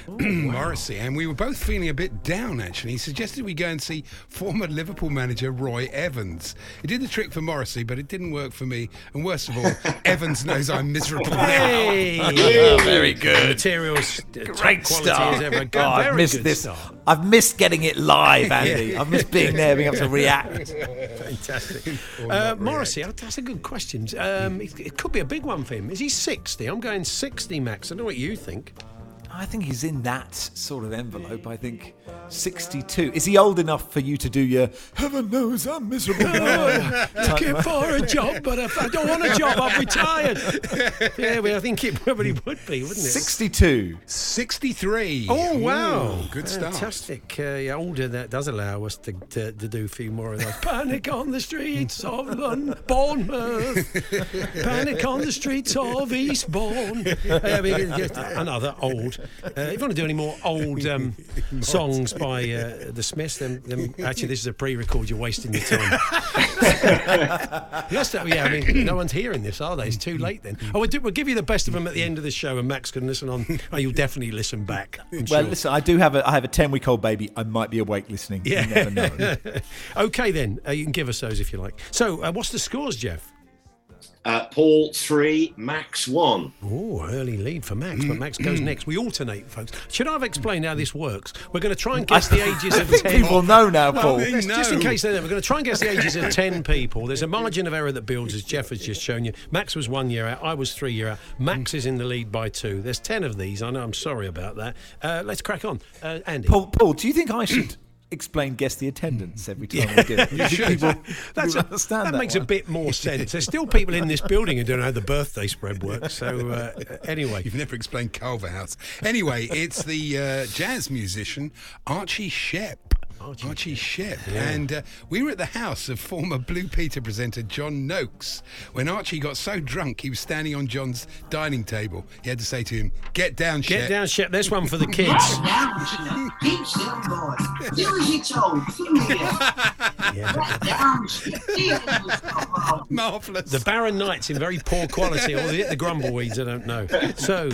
Morrissey, and we were both feeling a bit down actually. He suggested we go and see former Liverpool manager Roy Evans. It did the trick for Morrissey, but it didn't work for me. And worst of all, <laughs> Evans knows I'm miserable now. Hey! <laughs> very good. Materials, uh, top Great quality as ever. Good, Oh, I've missed this. start. I've missed getting it live, <laughs> Andy. I've missed being there, being able to react. Fantastic. Uh, Morrissey, uh, that's a good question. Um, it, it could be a big one for him. Is he 60? I'm going 60, Max. I don't know what you think. I think he's in that sort of envelope. I think 62. Is he old enough for you to do your heaven knows I'm miserable <laughs> now? Looking for a job, but if I don't want a job, I've retired. yeah, well, I think it probably would be, wouldn't it? 62. 63. Oh wow! Ooh, good start. Fantastic. Uh, yeah, older that does allow us to, to, to do a few more of those. Panic on the streets of London, Bournemouth. <laughs> Panic on the streets of Eastbourne. Uh, I mean, just another old. Uh, if you want to do any more old um, <laughs> songs by uh, the Smiths, then, then actually this is a pre-record. You're wasting your time. <laughs> yes, yeah. I mean, no one's hearing this, are they? It's too late then. Oh, we'll, do, we'll give you the best of them at the end of the show, and Max can listen on. Oh, you'll definitely listen back. I'm Well, sure. listen, I do have a I have a 10 week old baby. I might be awake listening. You never know. <laughs> okay, then uh, you can give us those if you like. So, uh, what's the scores, Jeff? Uh, Paul three, Max one. Oh, early lead for Max, but Max goes next. We alternate, folks. Should I have explained how this works? We're going to try and guess the <laughs> ages I of think 10. people know now, Paul. they Just, just in case they're there, we're going to try and guess the ages of 10 <laughs> people. There's a margin of error that builds, as Jeff has just shown you. Max was one year out, I was three year out. Max is in the lead by two. There's 10 of these. I know, I'm sorry about that. Uh, let's crack on. Uh, Andy. Paul, Paul, do you think I should explain guess the attendance every time we do it? You think people, That's <laughs> people a- understand that, that makes one? a bit more <laughs> sense. There's still people in this building who don't know how the birthday spread works. So, uh, <laughs> anyway. You've never explained Culverhouse. Anyway, it's the uh, jazz musician Archie Shepp. Archie, Shepp. And uh, we were at the house of former Blue Peter presenter John Noakes. When Archie got so drunk, he was standing on John's dining table. He had to say to him, Get down, Shep. Get down, Shep. There's one for the <laughs> kids. down, Shep. Keep still, boy. Do as you're told. Come here. <laughs> Get down, Shep. Do as you're told. Marvellous. The Barron Knights in very poor quality, or the, the Grumbleweeds, I don't know. So,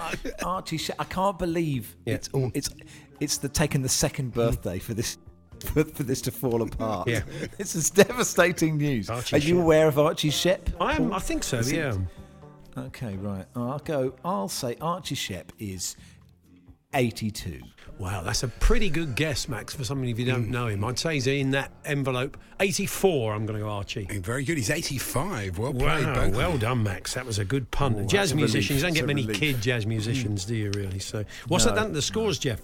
uh, Archie, She- I can't believe Yeah. it's all it's it's the taking the second hmm. birthday for this <laughs> for, for this to fall apart. Yeah. <laughs> this is devastating news. Archie Are you Shepp. aware of Archie Shepp? I am. I think so. Is it- Yeah. Okay, right. I'll go. I'll say Archie Shepp is eighty-two. Wow, that's a pretty good guess, Max, for somebody if you don't hmm. know him. I'd say he's in that envelope. 84. I'm going to go Archie. Very good. He's 85. Well played, Wow, both. well done, Max. That was a good punt. Oh, jazz that's a musicians, you don't relief. get many relief. kid jazz musicians, hmm. do you, really? So, what's No, that done to the scores, Jeff?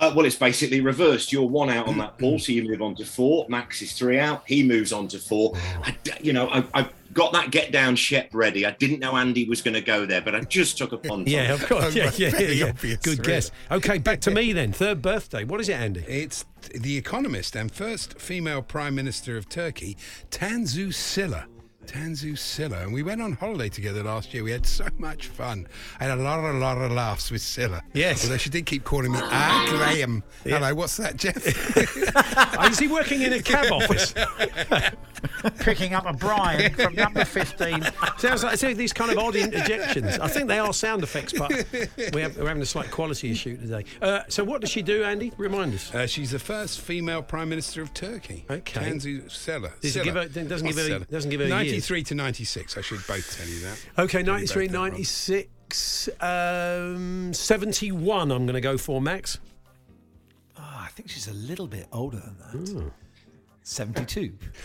Uh, well, it's basically reversed. You're one out on that, ball, so you move on to four. Max is three out. He moves on to four. I, you know, I, I've got that get down Shep ready. I didn't know Andy was going to go there, but I just took a <laughs> punt. Yeah, of course. <laughs> Yeah, yeah, yeah. Yeah. obvious, Good really. guess. Okay, back to me then. Third birthday. What is it, Andy? It's The Economist and first female Prime Minister of Turkey, Tansu Çiller. Tansu Çiller. And we went on holiday together last year. We had so much fun. I had a lot, a lot of laughs with Silla. Yes. Although she did keep calling me, ah, <laughs> Graham. Hello, what's that, Jeff? <laughs> Oh, is he working in a cab <laughs> office? <laughs> Picking up a Brian from number 15. Sounds like so these kind of odd interjections. I think they are sound effects, but we have, we're having a slight quality issue today. Uh, so, what does she do, Andy? Remind us. Uh, she's the first female Prime Minister of Turkey. Okay. Tansu Çiller. Does it Silla. give her- doesn't give her- doesn't give her years? 93 to 96, I should both tell you that. Okay, Got 93, 96. Um, 71, I'm going to go for, Max. Oh, I think she's a little bit older than that. 72. <laughs>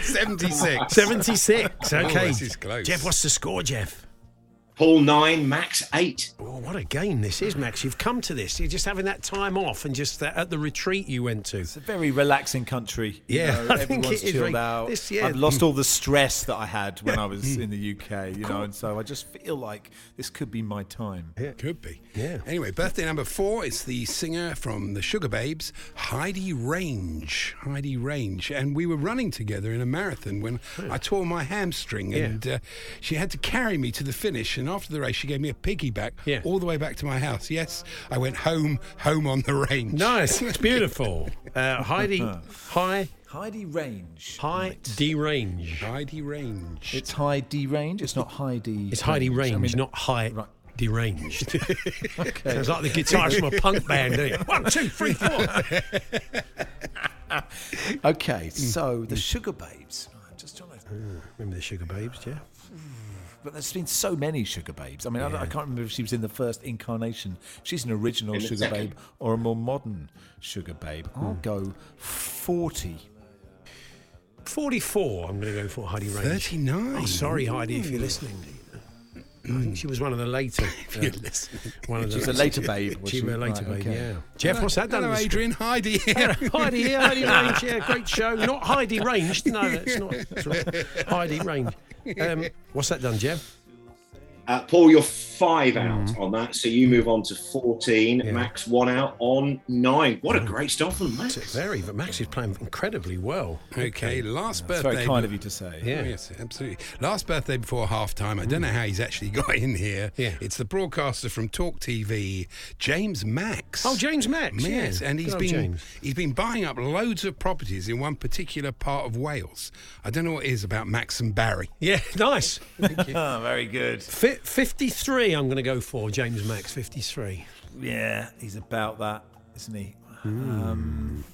76. 76. Oh, Okay. this is close. Jeff, what's the score, Jeff? Paul nine, Max eight. Oh, what a game this is, Max. You've come to this. You're just having that time off and just that, at the retreat you went to. It's a very relaxing country. you Yeah, know, <laughs> I think everyone's it is chilled very- out. this- yeah. I've lost all the stress that I had when I was in the UK, you know, and so I just feel like this could be my time. Yeah, Could be. Yeah. Anyway, birthday number four is the singer from the Sugababes, Heidi Range. Heidi Range. And we were running together in a marathon when I tore my hamstring and uh, she had to carry me to the finish. And after the race, she gave me a piggyback Yeah. all the way back to my house. Yes, I went home, home on the range. Nice. It's beautiful. <laughs> Uh, Heidi, high, Heidi Range. high Right. derange. Heidi Range. It's Heidi Range. It's not Heidi. It's Heidi Range, I mean, not high Right. deranged. <laughs> Okay. Sounds like the guitarist from a punk <laughs> band, doesn't it? One, two, three, four. Okay, so the Sugababes. I'm just trying to. Remember the Sugababes, yeah? But there's been so many Sugababes. I mean, I, I can't remember if she was in the first incarnation. She's an original In Sugar. Babe or a more modern Sugar Babe. I'll hmm. go 40. 44, I'm going to go for Heidi Range. 39. Oh, sorry, Heidi, if you're listening. I think she was one of the later. <laughs> if you're listening. One of the, She's a later babe, was She was a later Right, babe, okay. yeah. Jeff, what's that done? Hello, to the? Adrian. Heidi here. <laughs> Heidi here, Heidi Range, yeah, great show. Not Heidi Range, no, it's not. It's not. <laughs> Heidi Range. Um, what's that done, Jeff? Uh, Paul, you're five out mm-hmm. on that, so you move on to 14. Yeah. Max one out on nine. What a mm-hmm. great start from Max. Very, but Max is playing incredibly well. Okay, last It's birthday. very kind of you to say. Yeah. Oh, yes, absolutely. Last birthday before half time. I don't know mm. how he's actually <laughs> got in here. Yeah. It's the broadcaster from Talk TV, James Max. Oh, James Max, Yes, yeah. and he's Good been James. he's been buying up loads of properties in one particular part of Wales. I don't know what it is about Max and Barry. Yeah, <laughs> nice. Thank you. oh, <laughs> very good. Fi 53, I'm going to go for James Max, 53. Yeah, he's about that, isn't he? Um,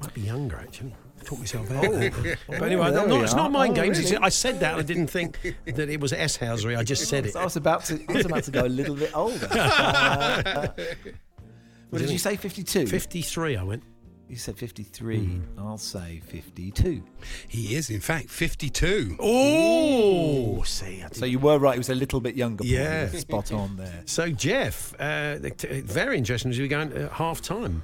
Might be younger, actually. I Talk myself out. <laughs> but anyway, Oh, there I'm we it's are. not mind Oh, games. really? It's- I said that. I didn't think that it was S Housery. I just said it. I was about to. I was about to go a little bit older. <laughs> Uh, <laughs> what did you say? Fifty-two. 53, I went. You said fifty-three. I'll say fifty-two. He is, in fact, 52. Oh, see. I So you were right. He was a little bit younger. Yeah. You spot on there. <laughs> So, Jeff, uh, very interesting as we go into half time.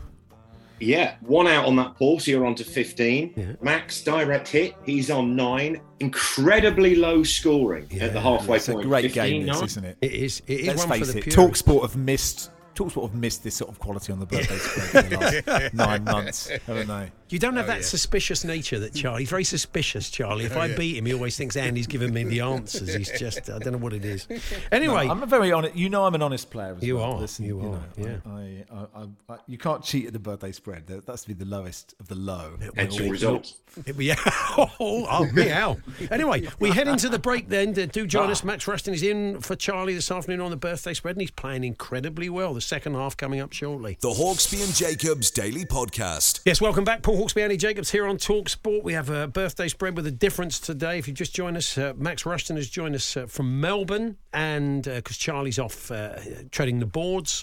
Yeah, one out on that, ball, So you're on to 15. Yeah. Max, direct hit. He's on nine. Incredibly low scoring at the halfway It's a point. great game, 15-9. this, isn't it? It is. It is Let's one face for the it. purists. Talksport have missed. Talksport have missed this sort of quality on the birthday <laughs> spread for the last nine months, haven't they? You don't have Oh, that yeah. suspicious nature that Charlie. He's very suspicious, Charlie. If oh, I beat him, he always thinks Andy's giving me the answers. He's <laughs> just, I don't know what it is. Anyway, I'm a very honest. You know, I'm an honest player. As You well. are, Listen, you are, know, yeah. I, I, I, I, you can't cheat at the birthday spread. That- That's to be the lowest of the low. Hence your result. It- yeah. <laughs> Oh, oh, meow. Anyway, <laughs> we head into the break then. Do join ah. us. Max Rushton is in for Charlie this afternoon on the birthday spread, and he's playing incredibly well. The second half coming up shortly. The Hawksbee and Jacobs Daily Podcast. Yes, welcome back. Paul Hawksbee, Andy Jacobs here on Talk Sport. We have a birthday spread with a difference today. If you just join us, uh, Max Rushton has joined us uh, from Melbourne, and because Charlie's off uh, treading the boards.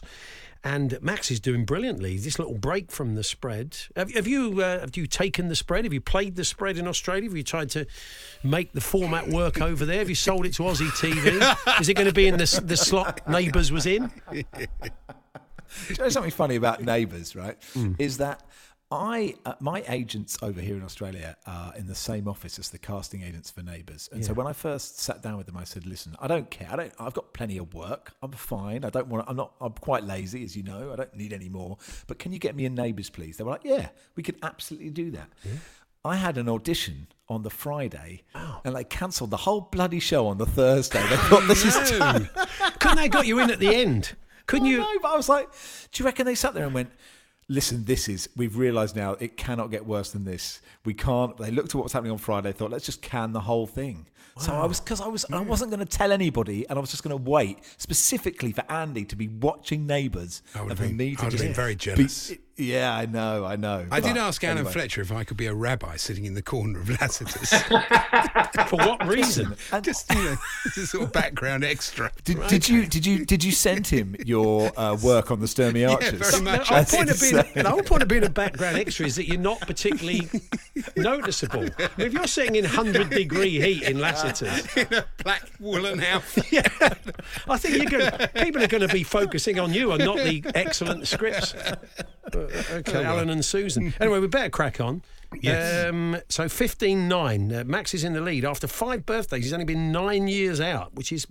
And Max is doing brilliantly. This little break from the spread. Have, have you uh, have you taken the spread? Have you played the spread in Australia? Have you tried to make the format work over there? Have you sold it to Aussie TV? Is it going to be in the, the slot Neighbours was in? Do <laughs> you know something funny about neighbours, right? Hmm. Is that I, uh, my agents over here in Australia are in the same office as the casting agents for Neighbours, and so when I first sat down with them, I said, "Listen, I don't care. I don't. I've got plenty of work. I'm fine. I don't want. I'm not. I'm quite lazy, as you know. I don't need any more. But can you get me in Neighbours, please?" They were like, "Yeah, we could absolutely do that." I had an audition on the Friday, and they cancelled the whole bloody show on the Thursday. They thought this is <laughs> done. <laughs> Couldn't they got you in at the end? Couldn't I you? know, but I was like, do you reckon they sat there and went, listen, this is, we've realised now it cannot get worse than this. We can't. They looked at what was happening on Friday, thought, let's just can the whole thing. So I was, because I was, I hmm. wasn't going to tell anybody, and I was just going to wait specifically for Andy to be watching Neighbours I would and have for been, me I to would have been very be- jealous. Yeah, I know, I know. I did ask Alan anyway. Fletcher if I could be a rabbi sitting in the corner of Lassiter's. <laughs> For what reason? Just you know, <laughs> as a sort of background extra. Did, did you did you did you send him your uh, work on the Sturmy <laughs> Archers? very much. The whole, As point of being, the whole point of being a background extra is that you're not particularly noticeable. I mean, if you're sitting in 100 degree heat in Lassiter's, in a black woolen outfit. yeah, I think you're going people are going to be focusing on you and not the excellent scripts. Uh, okay, Alan and Susan. <laughs> Anyway, we better crack on. Yes. Um, so 15 9. Uh, Max is in the lead. After five birthdays, he's only been nine years out, which is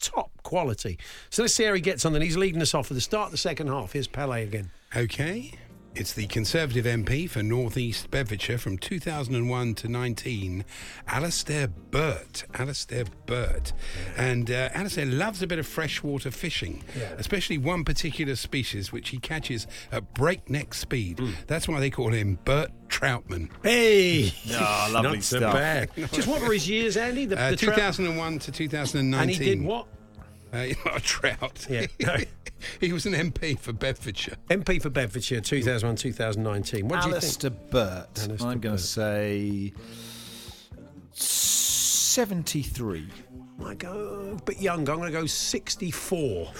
top quality. So let's see how he gets on. Then he's leading us off at the start of the second half. Here's Pele again. Okay. It's the Conservative MP for North East Bedfordshire from 2001 to 19, Alastair Burt. Alastair Burt. And uh, Alistair loves a bit of freshwater fishing, especially one particular species which he catches at breakneck speed. That's why they call him Burt Troutman. Hey! Oh, <laughs> lovely Not stuff. Just what were his years, Andy? The, Uh, the trout- 2001 to 2019. And he did what? Uh, <laughs> not a trout. Yeah. <laughs> he was an MP for Bedfordshire. MP for Bedfordshire, 2001 2019. What do you think? Alistair Burt. Alistair I'm going to say seventy-three. I go a bit younger. I'm going to go 64.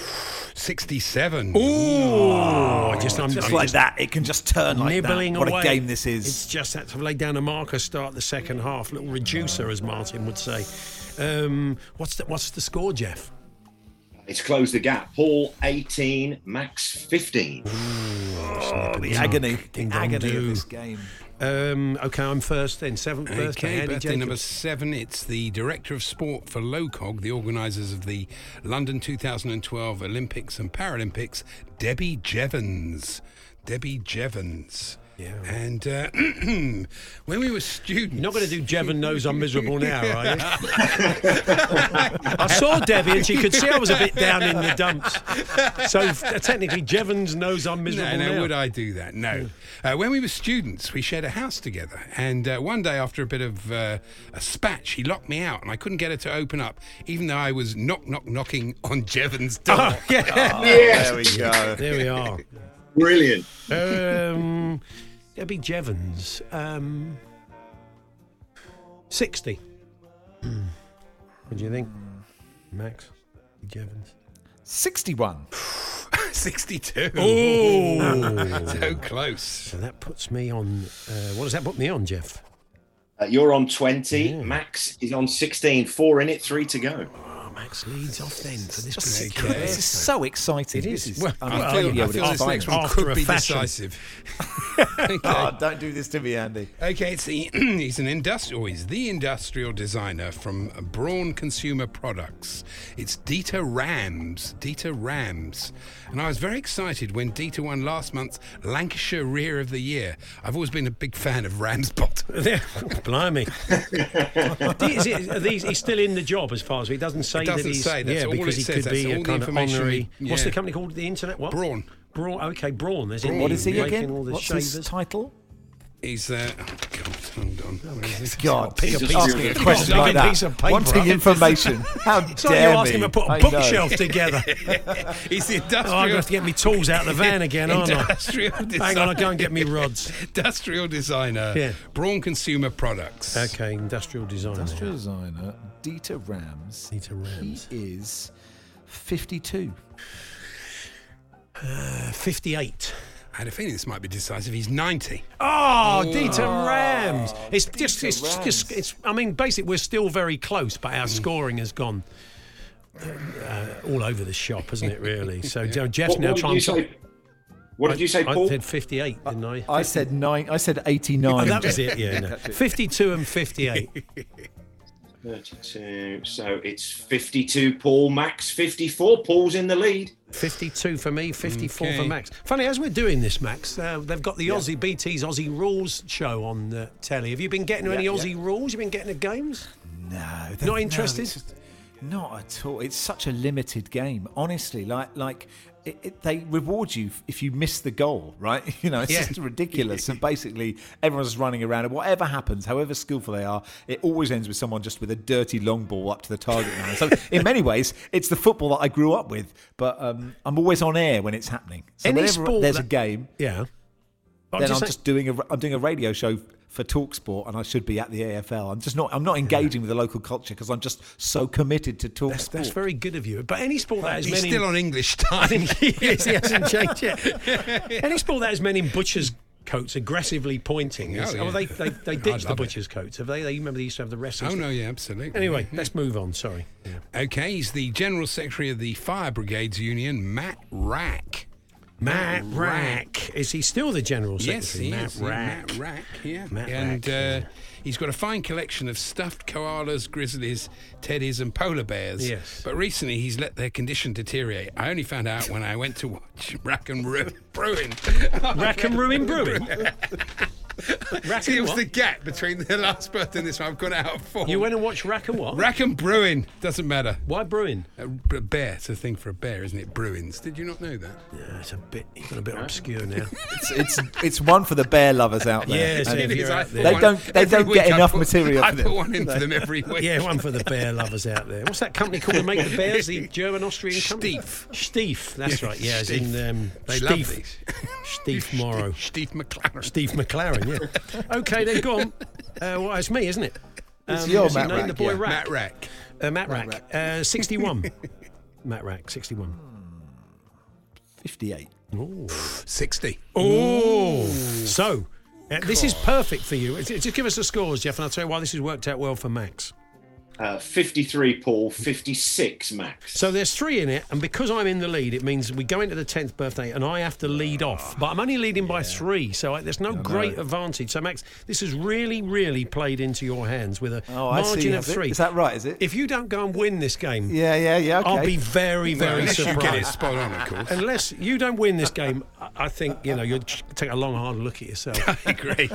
67. Oh, just, I'm Just I'm like that, it can just turn like nibbling that. What away. a game this is! It's just had to lay down a marker, start the second half, little reducer, as Martin would say. Um, what's the what's the score, Jeff? It's closed the gap. Paul 18, Max 15. oh, the agony, the Ding dong agony do. of this game. Um, okay, I'm first then. Seventh birthday. Okay, Andy birthday Jacobs. number seven. It's the director of sport for LOCOG, the organisers of the London 2012 Olympics and Paralympics, Debbie Jevons. Debbie Jevons. Yeah. And uh, <clears throat> when we were students, You're not going to do Jevon knows I'm miserable now, are you? I saw Debbie and she could see I was a bit <laughs> down in the dumps. So f- technically, Jevons knows I'm miserable No, no, now. would I do that? No. Uh, when we were students, we shared a house together. And uh, one day, after a bit of uh, a spat, she locked me out and I couldn't get her to open up, even though I was knock, knock, knocking on Jevon's door. Oh, <laughs> yeah. There we go. There we are. Brilliant. Um, Debbie Jevons. Um, 60. Hmm. What do you think, Max? Jevons. Sixty-one. <laughs> 62. Oh! <laughs> so <laughs> close. so that puts me on. Uh, what does that put me on, Jeff? Uh, you're on 20. Max is on 16. Four in it, three to go. Max leads off then for this Just- particular Okay. This is so exciting. It is. This Well, I'm I feel, gonna I feel this find next one could be fashion. decisive. <laughs> okay. Oh, don't do this to me, Andy. Okay, it's the, <clears throat> he's an industrial. He's the industrial designer from Braun Consumer Products. It's Dieter Rams. Dieter Rams, and I was very excited when Dieter won last month's Lancashire Rear of the Year. I've always been a big fan of Rams. <laughs> Blimey. <laughs> is it, are these, he's still in the job as far as he doesn't say It doesn't that he's. say, that's yeah, all because it he says, could that's be all a kind of information honorary. we- What's the company called? The internet? What? Braun. Braun. Okay, Braun. There's in What the- he again? All the What's shavers. his title? He's uh, oh God, hold on. Where is it? God, Pick a asking pick a a question bloody like piece that, of paper wanting information. <laughs> How It's like dare you asked me? him to put a I know. bookshelf together. <laughs> He's the Oh, I'm going to have to get my tools out of the van <laughs> again, aren't I? industrial designer. Hang on, I'll go and get me rods. Industrial designer. Yeah. Braun Consumer Products. Okay, industrial designer. Industrial designer Dieter Rams. Dieter Rams. He is 52. Uh, 58. I had a feeling this might be decisive. He's 90. Oh, Dieter Rams. It's just, Dieter it's Rams. just, it's, I mean, basically, we're still very close, but our scoring has gone uh, all over the shop, hasn't it, really? So, you know, Jeff's What, now what trying to. say? What did you say, I said 58, didn't I? I said nine. I said 89. Oh, that was it, yeah. No. <laughs> 52 and 58. <laughs> 32. So it's 52, Paul. Max 54. Paul's in the lead. 52 for me, 54 for Max. Funny, as we're doing this, Max, uh, they've got the Aussie BT's Aussie Rules show on uh, telly. Have you been getting any Yeah, Aussie Rules? You been getting the games? No, Not interested? it's just- not at all. It's such a limited game, honestly. Like, like it, it, they reward you if you miss the goal, right? <laughs> You know, it's Yeah. just ridiculous. and basically, everyone's running around, and whatever happens, however skillful they are, it always ends with someone just with a dirty long ball up to the target man. So, <laughs> in many ways, it's the football that I grew up with. But um, I'm always on air when it's happening. So, Any whenever sport there's a game, Yeah. I'm then just I'm saying- just doing a I'm doing a radio show for Talksport, and I should be at the AFL. I'm just not I'm not engaging with the local culture because I'm just so committed to Talksport. That's, that's very good of you. But any sport that has men still in, on English <laughs> time. think he is. He hasn't <laughs> changed yet. Any sport that has men in butchers' coats aggressively pointing. is- Oh, Oh, they they, they <laughs> ditched the love it. butchers' coats. Have they? They remember they used to have the wrestlers. Oh no, yeah, absolutely. Anyway, let's move on. Sorry. Okay, he's the General Secretary of the Fire Brigades Union, Matt Wrack. Matt Wrack. Is he still the general Secretary? Yes, he Matt is. Rack. Matt Wrack, yeah. Matt and Rack, uh, yeah. he's got a fine collection of stuffed koalas, grizzlies, teddies, and polar bears. Yes. But recently he's let their condition deteriorate. I only found out when I went to watch <laughs> Rack and Ruin Brewing. Rack and Ruin Brewing. <laughs> <laughs> Rack See, it was what? the gap between the last birth and this one. I've gone out of form. You went and watched Rack and what? Rack and Brewing doesn't matter. Why brewing? A bear, it's a thing for a bear, isn't it? Bruins. Did you not know that? Yeah, it's a bit. You've got a bit obscure now. <laughs> It's, it's it's one for the bear lovers out there. Yes, And if It you're is. I out there. They don't- they don't get enough put- material I for put one in for them every <laughs> week. Yeah, one for the bear lovers out there. What's that company called that make the bears? The German Austrian company. Steiff. Steiff. That's Yeah, right. Yeah, as in Steiff. um, They Steiff. love these. Steve Morrow. Steve McClaren. Steve McClaren. Yeah. okay, then go on. Uh, well, it's me, isn't it? It's your Matt name? Rack, The boy yeah. Rack. Matt Wrack. Uh, Matt Wrack. Uh, Sixty-one. <laughs> Matt Wrack. Sixty-one. 58. 60. Oh, so uh, this is perfect for you. Just just give us the scores, Jeff, and I'll tell you why this has worked out well for Max. Uh, 53 Paul, 56 Max. So there's three in it, and because I'm in the lead, it means we go into the tenth birthday, and I have to lead off. But I'm only leading by three, so I, there's no great advantage. So Max, this has really, really played into your hands with a Oh, I margin see. of three. Is that right? Is it? If you don't go and win this game, yeah, yeah, yeah. Okay. I'll be very, Well, very unless you surprised. get it spot on, of course. Unless you don't win this game, I- I think you know you'll take a long, hard look at yourself. <laughs> I agree.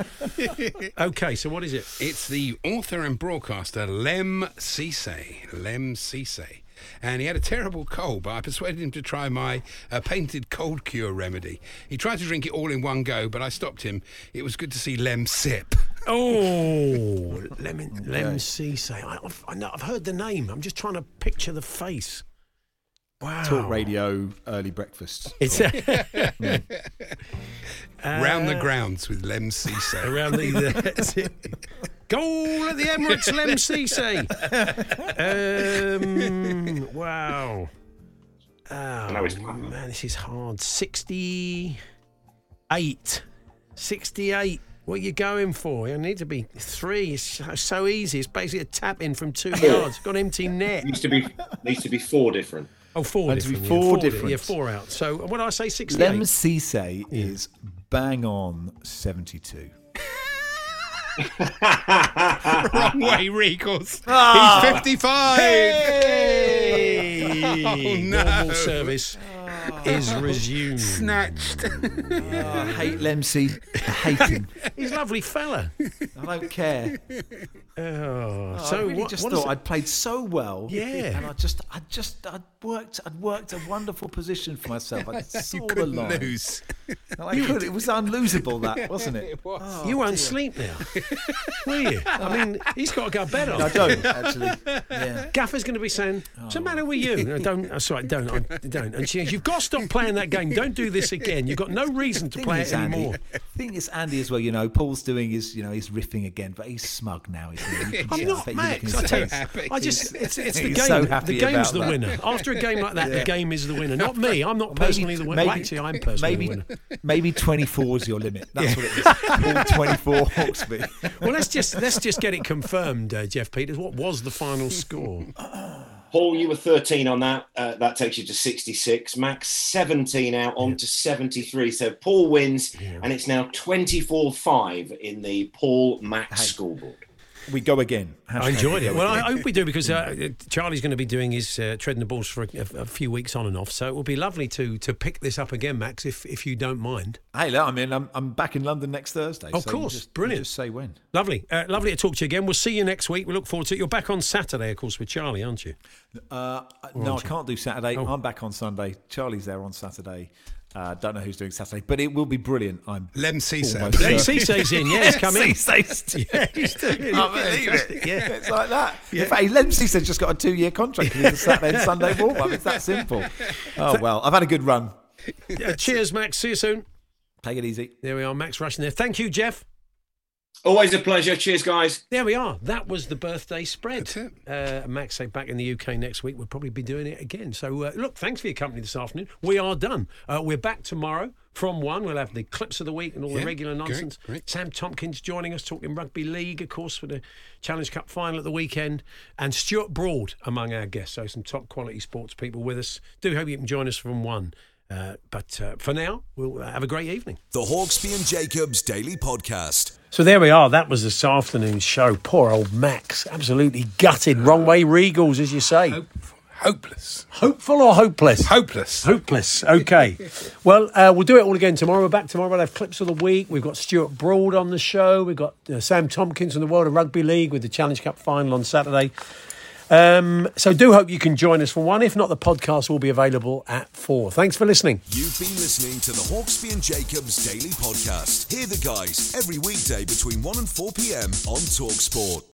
<laughs> okay, so what is it? It's the author and broadcaster Lemn Sissay. Lemn Sissay. And he had a terrible cold, but I persuaded him to try my uh, painted cold cure remedy. He tried to drink it all in one go, but I stopped him. It was good to see Lem sip. Oh, <laughs> lemon, lemon Sissay. I, I've, I know, I've heard the name. I'm just trying to picture the face. Wow. Talk radio early breakfasts. It's <laughs> Round the Uh, grounds with Lemn Sissay. around the. that's <laughs> it. Goal at the Emirates, <laughs> Lemn Sissay. Um, wow. Oh, know man, this is hard. 68. 68. What are you going for? You need to be three. It's so, so easy. It's basically a tap in from two yards. Got an empty net. Needs to be needs to be four different. Oh, four Had to be different. four yeah, different. Yeah, four out. So what did I say? 68. Lemn Sissay is bang on 72. <laughs> Wrong way, Regals. <laughs> Ah. He's 55. Hey! <laughs> Oh, no. Normal service is <laughs> resumed. Snatched. <laughs> Oh, I hate Lem C. I hate him. <laughs> He's a lovely fella. I don't care. Oh, I so really what, just what is thought? I'd played so well. Yeah. And I just, I just, I'd worked, I'd worked a wonderful position for myself. I saw you the couldn't line. lose. I could. It was unlosable, that wasn't it? was. Oh, you won't sleep now, will you? I mean, he's got to go to bed on. I don't actually. Yeah. Gaffer's going to be saying, oh. "What's the matter with you?" No, don't. I'm sorry, don't. I, don't. And she goes, "You've got to stop playing that game. Don't do this again. You've got no <laughs> reason to play it Andy, anymore." <laughs> thing is, Andy as well. You know, Paul's doing his, you know, he's riffing again, but he's smug now. Isn't he? I'm I not Max. his I tell you, face. happy. I <laughs> just it's, it's the game. so the game's the that. winner. After a game like that, the game is the winner, not me. I'm not Maybe- personally the winner. Well, maybe- actually, I'm personally maybe, the winner. maybe 24 is your limit. That's what it is. Paul 24 Hawksbee. Well, let's just let's just get it confirmed, uh, Jeff Peters. What was the final score? Paul, you were 13 on that. Uh, that takes you to 66. Max 17 out on to 73. So Paul wins, and it's now 24 5 in the Paul Max scoreboard. We go again. I enjoyed Hashtag it. Well, I hope we do because uh, Charlie's going to be doing his uh, treading the balls for a, a, few weeks on and off. So it will be lovely to to pick this up again, Max, if if you don't mind. Hey, look, I mean, I'm, I'm back in London next Thursday. Of so course, just- brilliant. Just say when. Lovely, uh, lovely to talk to you again. We'll see you next week. We look forward to it. You're back on Saturday, of course, with Charlie, aren't you? Uh, no, I aren't you? can't do Saturday. Oh. I'm back on Sunday. Charlie's there on Saturday. Uh, don't know who's doing Saturday, but it will be brilliant. I'm Lemn Sissay. Lem. Sissay's in, yeah, he's <laughs> coming. in. Sissay's- <laughs> Yeah, he's doing it. Can't believe it. <laughs> Yeah. It's like that. In fact, Lemn Sissay just got a two year contract with the Saturday and Sunday warm up. It's that simple. Oh, well, I've had a good run. Uh, cheers, Max. See you soon. Take it easy. There we are, Max Rushton there. Thank you, Jeff. Always a pleasure. Cheers, guys. There we are. That was the birthday spread. That's it. Uh, Max say back in the UK next week. We'll probably be doing it again. So uh, look, thanks for your company this afternoon. We are done. Uh, we're back tomorrow from one. We'll have the clips of the week and all the Yeah, regular great, nonsense. great. Sam Tomkins joining us talking rugby league, of course, for the Challenge Cup final at the weekend, and Stuart Broad among our guests. So some top quality sports people with us. Do hope you can join us from one. Uh, but uh, for now, we'll have a great evening. The Hawksbee and Jacobs Daily Podcast. So there we are. That was this afternoon's show. Poor old Max, absolutely gutted. Wrong way, Regals, as you say. Hope, hopeless. Hopeful or hopeless? Hopeless. Hopeless. Okay. <laughs> well, uh, we'll do it all again tomorrow. We're back tomorrow. We'll have clips of the week. We've got Stuart Broad on the show. We've got uh, Sam Tomkins from the World of Rugby League with the Challenge Cup final on Saturday. Um, so do hope you can join us for one. If not, the podcast will be available at four. Thanks for listening. You've been listening to the Hawksbee and Jacobs Daily Podcast. Hear the guys every weekday between 1 and 4 p.m. on Talksport.